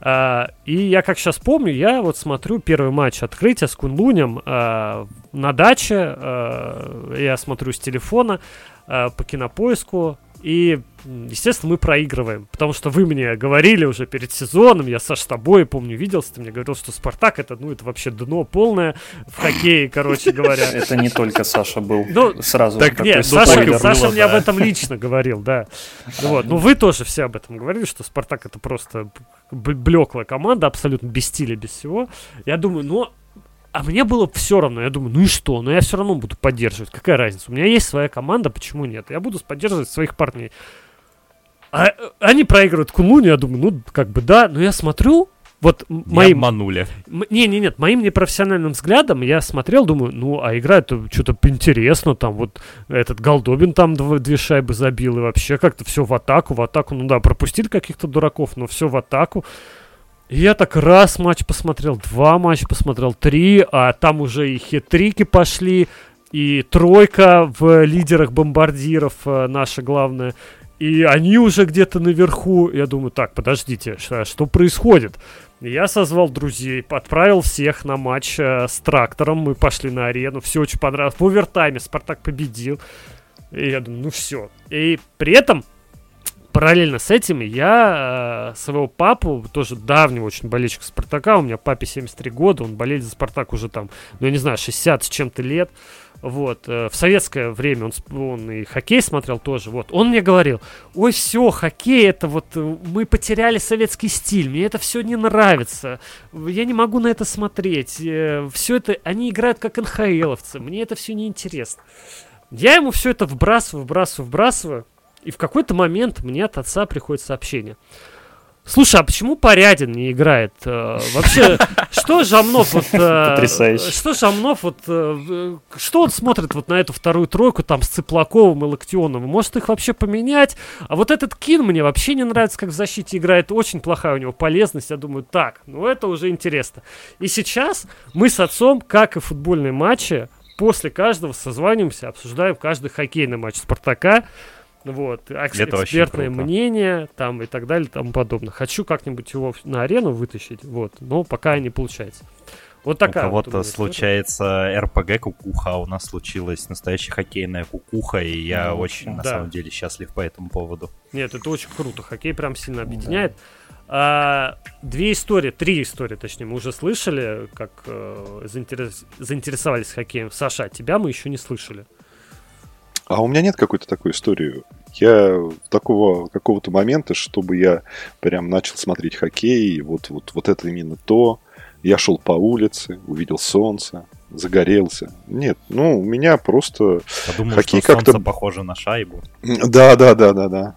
Uh, и я как сейчас помню, я вот смотрю первый матч открытия с Кунлунем uh, на даче. Uh, я смотрю с телефона э, по кинопоиску. И, естественно, мы проигрываем. Потому что вы мне говорили уже перед сезоном, я, Саш, с тобой, помню, виделся, ты мне говорил, что Спартак это, ну, это вообще дно полное в хоккее, короче говоря. Это не только Саша был. Ну, сразу. Так, нет, Саша, Саша мне об этом лично говорил, да. Вот. Ну, вы тоже все об этом говорили, что Спартак это просто блеклая команда, абсолютно без стиля, без всего. Я думаю, ну, а мне было все равно. Я думаю, ну и что? Но я все равно буду поддерживать. Какая разница? У меня есть своя команда, почему нет? Я буду поддерживать своих парней. А, они проигрывают Кунлуне, я думаю, ну, как бы да, но я смотрю, вот не моим... обманули. Не, не, нет, моим непрофессиональным взглядом я смотрел, думаю, ну, а играет что-то интересно, там вот этот Голдобин там дв- две шайбы забил, и вообще как-то все в атаку, в атаку, ну да, пропустили каких-то дураков, но все в атаку. Я так раз матч посмотрел, два матча посмотрел, три, а там уже и хитрики пошли, и тройка в лидерах бомбардиров э, наша главная. И они уже где-то наверху. Я думаю, так, подождите, что, что происходит? Я созвал друзей, отправил всех на матч э, с трактором. Мы пошли на арену, все очень понравилось. В овертайме Спартак победил. И я думаю, ну все. И при этом параллельно с этим я э, своего папу, тоже давнего очень болельщика Спартака, у меня папе 73 года, он болеет за Спартак уже там, ну я не знаю, 60 с чем-то лет, вот, э, в советское время он, он и хоккей смотрел тоже, вот, он мне говорил, ой, все, хоккей, это вот, э, мы потеряли советский стиль, мне это все не нравится, я не могу на это смотреть, э, все это, они играют как НХЛовцы, мне это все неинтересно. Я ему все это вбрасываю, вбрасываю, вбрасываю, И в какой-то момент мне от отца приходит сообщение. Слушай, а почему Порядин не играет? Э, вообще, что Жамнов вот... Э, Потрясающе. Что Жамнов вот... Э, что он смотрит вот на эту вторую тройку там с Цыплаковым и Локтионовым? Может их вообще поменять? А вот этот Кин мне вообще не нравится, как в защите играет. Очень плохая у него полезность. Я думаю, так, ну это уже интересно. И сейчас мы с отцом, как и футбольные матчи, после каждого созваниваемся, обсуждаем каждый хоккейный матч Спартака. Вот, вообще экспертное мнение, там и так далее, и тому подобное. Хочу как-нибудь его на арену вытащить, вот, но пока не получается. Вот У такая. вот кого-то история. случается РПГ кукуха, а у нас случилась настоящая хоккейная кукуха, и я Ну, очень, на да. самом деле, счастлив по этому поводу. Нет, это очень круто. Хоккей прям сильно объединяет. А, две истории, три истории, точнее, мы уже слышали, как э, заинтерес- заинтересовались хоккеем. Саша, от тебя мы еще не слышали. А у меня нет какой-то такой истории. Я такого какого-то момента, чтобы я прям начал смотреть хоккей, вот, вот, вот это именно то. Я шел по улице, увидел солнце, загорелся. Нет, ну, у меня просто... Подумал, Хоккей что как-то- похоже на шайбу. Да, да, да, да, да.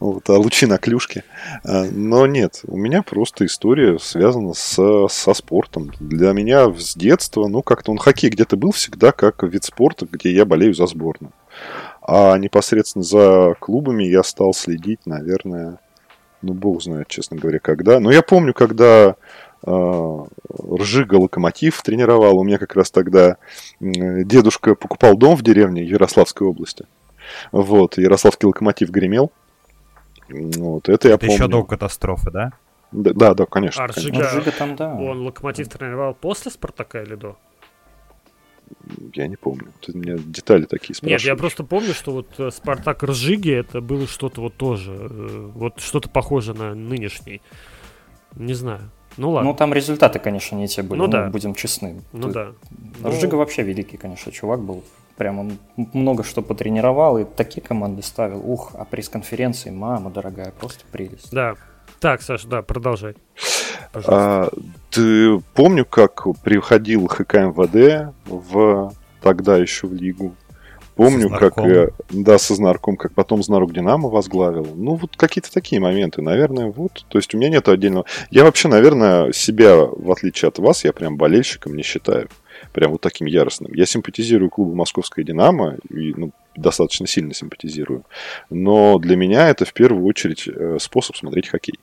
Вот, а лучи на клюшке. А, Но нет, у меня просто история связана со, со спортом. Для меня с детства, ну, как-то он хоккей где-то был всегда как вид спорта, где я болею за сборную. А непосредственно за клубами я стал следить, наверное, ну, бог знает, честно говоря, когда. Но я помню, когда э, Ржига Локомотив тренировал, у меня как раз тогда м, дедушка покупал дом в деревне Ярославской области. Вот, Ярославский локомотив гремел. Вот, это я Это помню. еще до катастрофы, да? Да, да, да, конечно. А конечно. Ну, Жига, Жига там, да. он локомотив тренировал после Спартака или до? Я не помню. Ты меня детали такие спрашиваешь. Нет, я просто помню, что вот э, Спартак Ржиги это было что-то вот тоже, э, вот что-то похоже на нынешний. Не знаю. Ну ладно. Ну, там результаты, конечно, не те были, Ну ну, да. будем честны. Ну, Тут да. Ну, Ржига вообще великий, конечно, чувак был. Прям он много что потренировал и такие команды ставил. Ух, а пресс-конференции, мама дорогая, просто прелесть. Да. Так, Саша, да, продолжай. Пожалуйста. А, ты помню, как приходил ХК МВД в тогда еще в лигу. Помню, Со как да, со Знарком, как потом Знарок Динамо возглавил. Ну, вот какие-то такие моменты, наверное, вот. То есть у меня нет отдельного... Я вообще, наверное, себя, в отличие от вас, я прям болельщиком не считаю. Прям вот таким яростным. Я симпатизирую клубу Московская Динамо, и, ну, достаточно сильно симпатизирую. Но для меня это в первую очередь э, способ смотреть хоккей.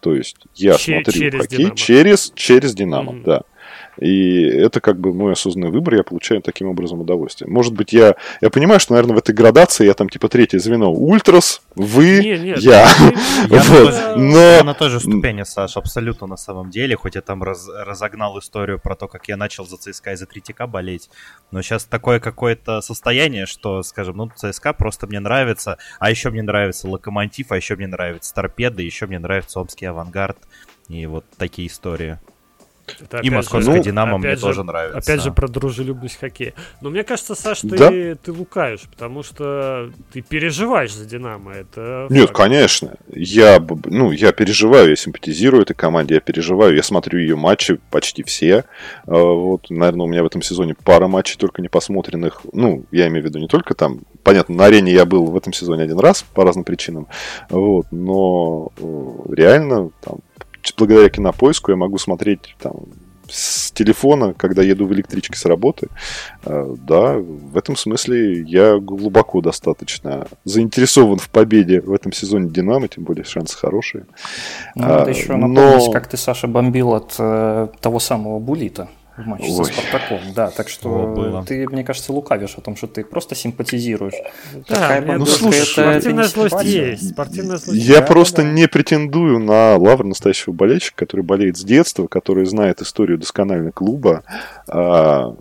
То есть я Че- смотрю через хоккей «Динамо». через, через Динамо, Мгм. да. И это как бы мой осознанный выбор, я получаю таким образом удовольствие. Может быть, я, я понимаю, что, наверное, в этой градации я там типа третье звено. Ультрас, вы, Не, нет, я. Я, Вот, на, той, но- я на той же ступени, Саш, абсолютно на самом деле, хоть я там раз- разогнал историю про то, как я начал за ЦСКА и за Третьяка болеть, но сейчас такое какое-то состояние, что, скажем, ну, ЦСКА просто мне нравится, а еще мне нравится Локомотив, а еще мне нравится Торпеда, еще мне нравится Омский Авангард, и вот такие истории. Это и же- Московская ну, Динамо мне же- тоже нравится. Опять же, про дружелюбность хоккея. Но мне кажется, Саш, ты, Да. ты лукаешь, потому что ты переживаешь за Динамо. Это Нет, факт. конечно. Я, ну, я переживаю, я симпатизирую этой команде, я переживаю, я смотрю ее матчи почти все. А, Вот, наверное, у меня в этом сезоне пара матчей только не посмотренных. Ну, я имею в виду не только там, понятно, на арене я был в этом сезоне один раз по разным причинам. Вот, но э, реально там благодаря кинопоиску я могу смотреть там с телефона, когда еду в электричке с работы. Э, Да, в этом смысле я глубоко достаточно заинтересован в победе в этом сезоне Динамо, тем более шансы хорошие. Ну, надо еще но- напомнить, как ты, Саша, бомбил от э, того самого Булита в матче со Ой. Спартаком. Да, так что О, было. ты, мне кажется, лукавишь о том, что ты просто симпатизируешь. Да, Такая Ну, слушай, спортивная это злость есть. Спортивная злость Я Да, просто да. не претендую на лавр настоящего болельщика, который болеет с детства, который знает историю досконально клуба. А,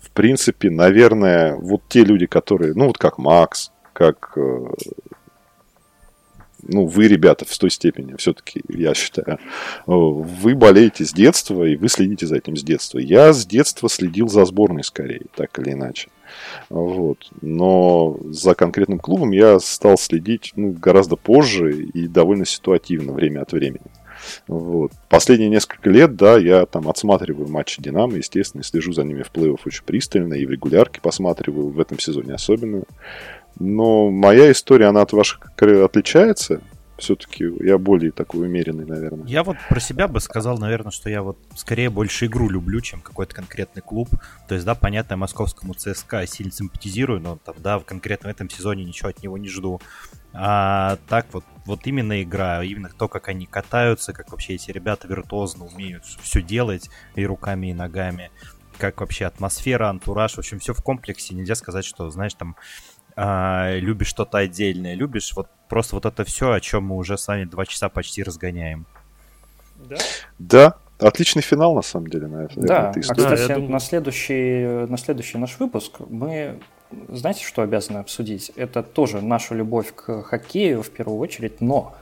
в принципе, наверное, вот те люди, которые, ну вот как Макс, как э, ну, вы, ребята, в той степени, все-таки, я считаю, э, вы болеете с детства, и вы следите за этим с детства. Я с детства следил за сборной, скорее, так или иначе. Вот. Но за конкретным клубом я стал следить ну, гораздо позже и довольно ситуативно, время от времени. Вот. Последние несколько лет, да, я там отсматриваю матчи Динамо, естественно, слежу за ними в плей-офф очень пристально, и в регулярке посматриваю, в этом сезоне особенно. Но моя история, она от вашей отличается. Все-таки я более такой умеренный, наверное. Я вот про себя бы сказал, наверное, что я вот скорее больше игру люблю, чем какой-то конкретный клуб. То есть, да, понятно, московскому ЦСКА сильно симпатизирую, но там, да, в конкретно в этом сезоне ничего от него не жду. А так вот, вот именно игра, именно то, как они катаются, как вообще эти ребята виртуозно умеют все делать и руками, и ногами, как вообще атмосфера, антураж, в общем, все в комплексе. Нельзя сказать, что, знаешь, там а, любишь что-то отдельное, любишь вот просто вот это все, о чем мы уже с вами два часа почти разгоняем. Да? Да, отличный финал на самом деле на, да. этой истории. А, кстати, думаю... на, следующий, на следующий наш выпуск мы знаете, что обязаны обсудить? Это тоже наша любовь к хоккею в первую очередь, но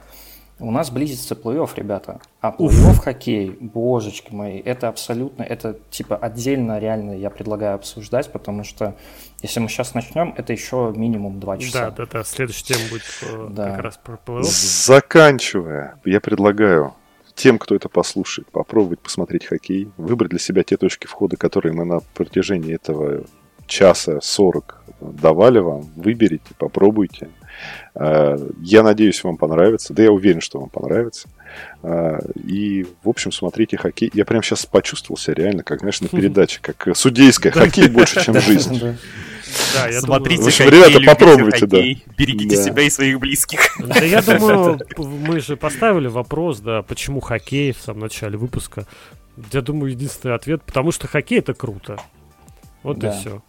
у нас близится плей-офф, ребята. А плей-офф хоккей, божечки мои, это абсолютно, это типа отдельно реально я предлагаю обсуждать, потому что если мы сейчас начнем, это еще минимум два часа. Да, да, да, следующая тема будет э, да. как раз про плей-офф. Заканчивая, я предлагаю тем, кто это послушает, попробовать посмотреть хоккей, выбрать для себя те точки входа, которые мы на протяжении этого часа 40 давали вам, выберите, попробуйте. Э, я надеюсь, вам понравится. Да я уверен, что вам понравится. Э, и, в общем, смотрите хоккей. Я прям сейчас почувствовал себя реально, как, знаешь, на передаче, как судейская. Хоккей больше, чем жизнь. Да, я Смотрите думаю... хоккей, ребята, попробуйте, хоккей, да. Берегите да. себя и своих близких. Да я думаю, мы же поставили вопрос, да, почему хоккей в самом начале выпуска. Я думаю, единственный ответ, потому что хоккей это круто. Вот да. и все.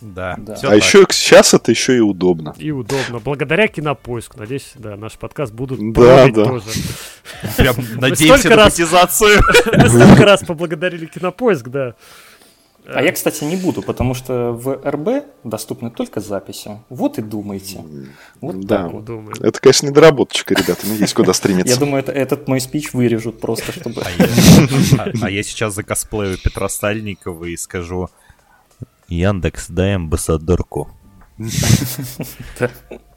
Да. да. А так. еще сейчас это еще и удобно. И удобно. Благодаря кинопоиск. Надеюсь, да, наш подкаст будут да, да. тоже. Прям надеемся на монетизацию. Мы столько раз поблагодарили кинопоиск, да. А я, кстати, не буду, потому что в РБ доступны только записи. Вот и думайте. Вот да. так вот. Думаю. Это, конечно, недоработочка, ребята, но есть куда стремиться. Я думаю, это, этот мой спич вырежут просто, чтобы... А я, а, а сейчас закосплею Петра Стальникова и скажу, Яндекс, дай амбассадорку.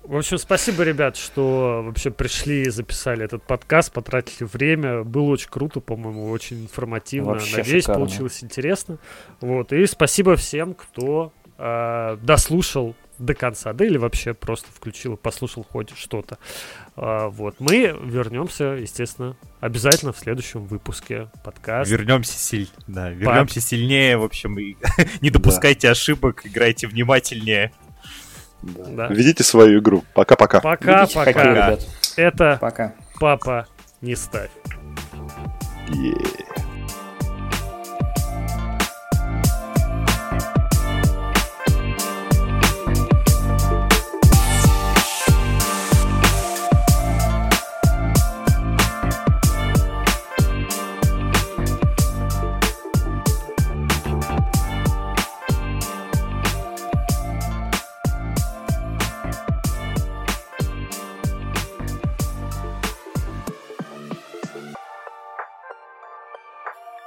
В общем, спасибо, ребят, что вообще пришли и записали этот подкаст, потратили время. Было очень круто, по-моему, очень информативно. Вообще Надеюсь, шикарно. получилось интересно. Вот. И спасибо всем, кто э, дослушал до конца, да или вообще просто включил и послушал хоть что-то. А, вот. Мы вернемся, естественно, обязательно в следующем выпуске подкаста. Вернемся, силь... да, вернемся По... сильнее, в общем, и не допускайте да. ошибок, играйте внимательнее. Да. Да. Ведите свою игру. Пока-пока. Пока-пока. Это пока. папа не ставь. Yeah.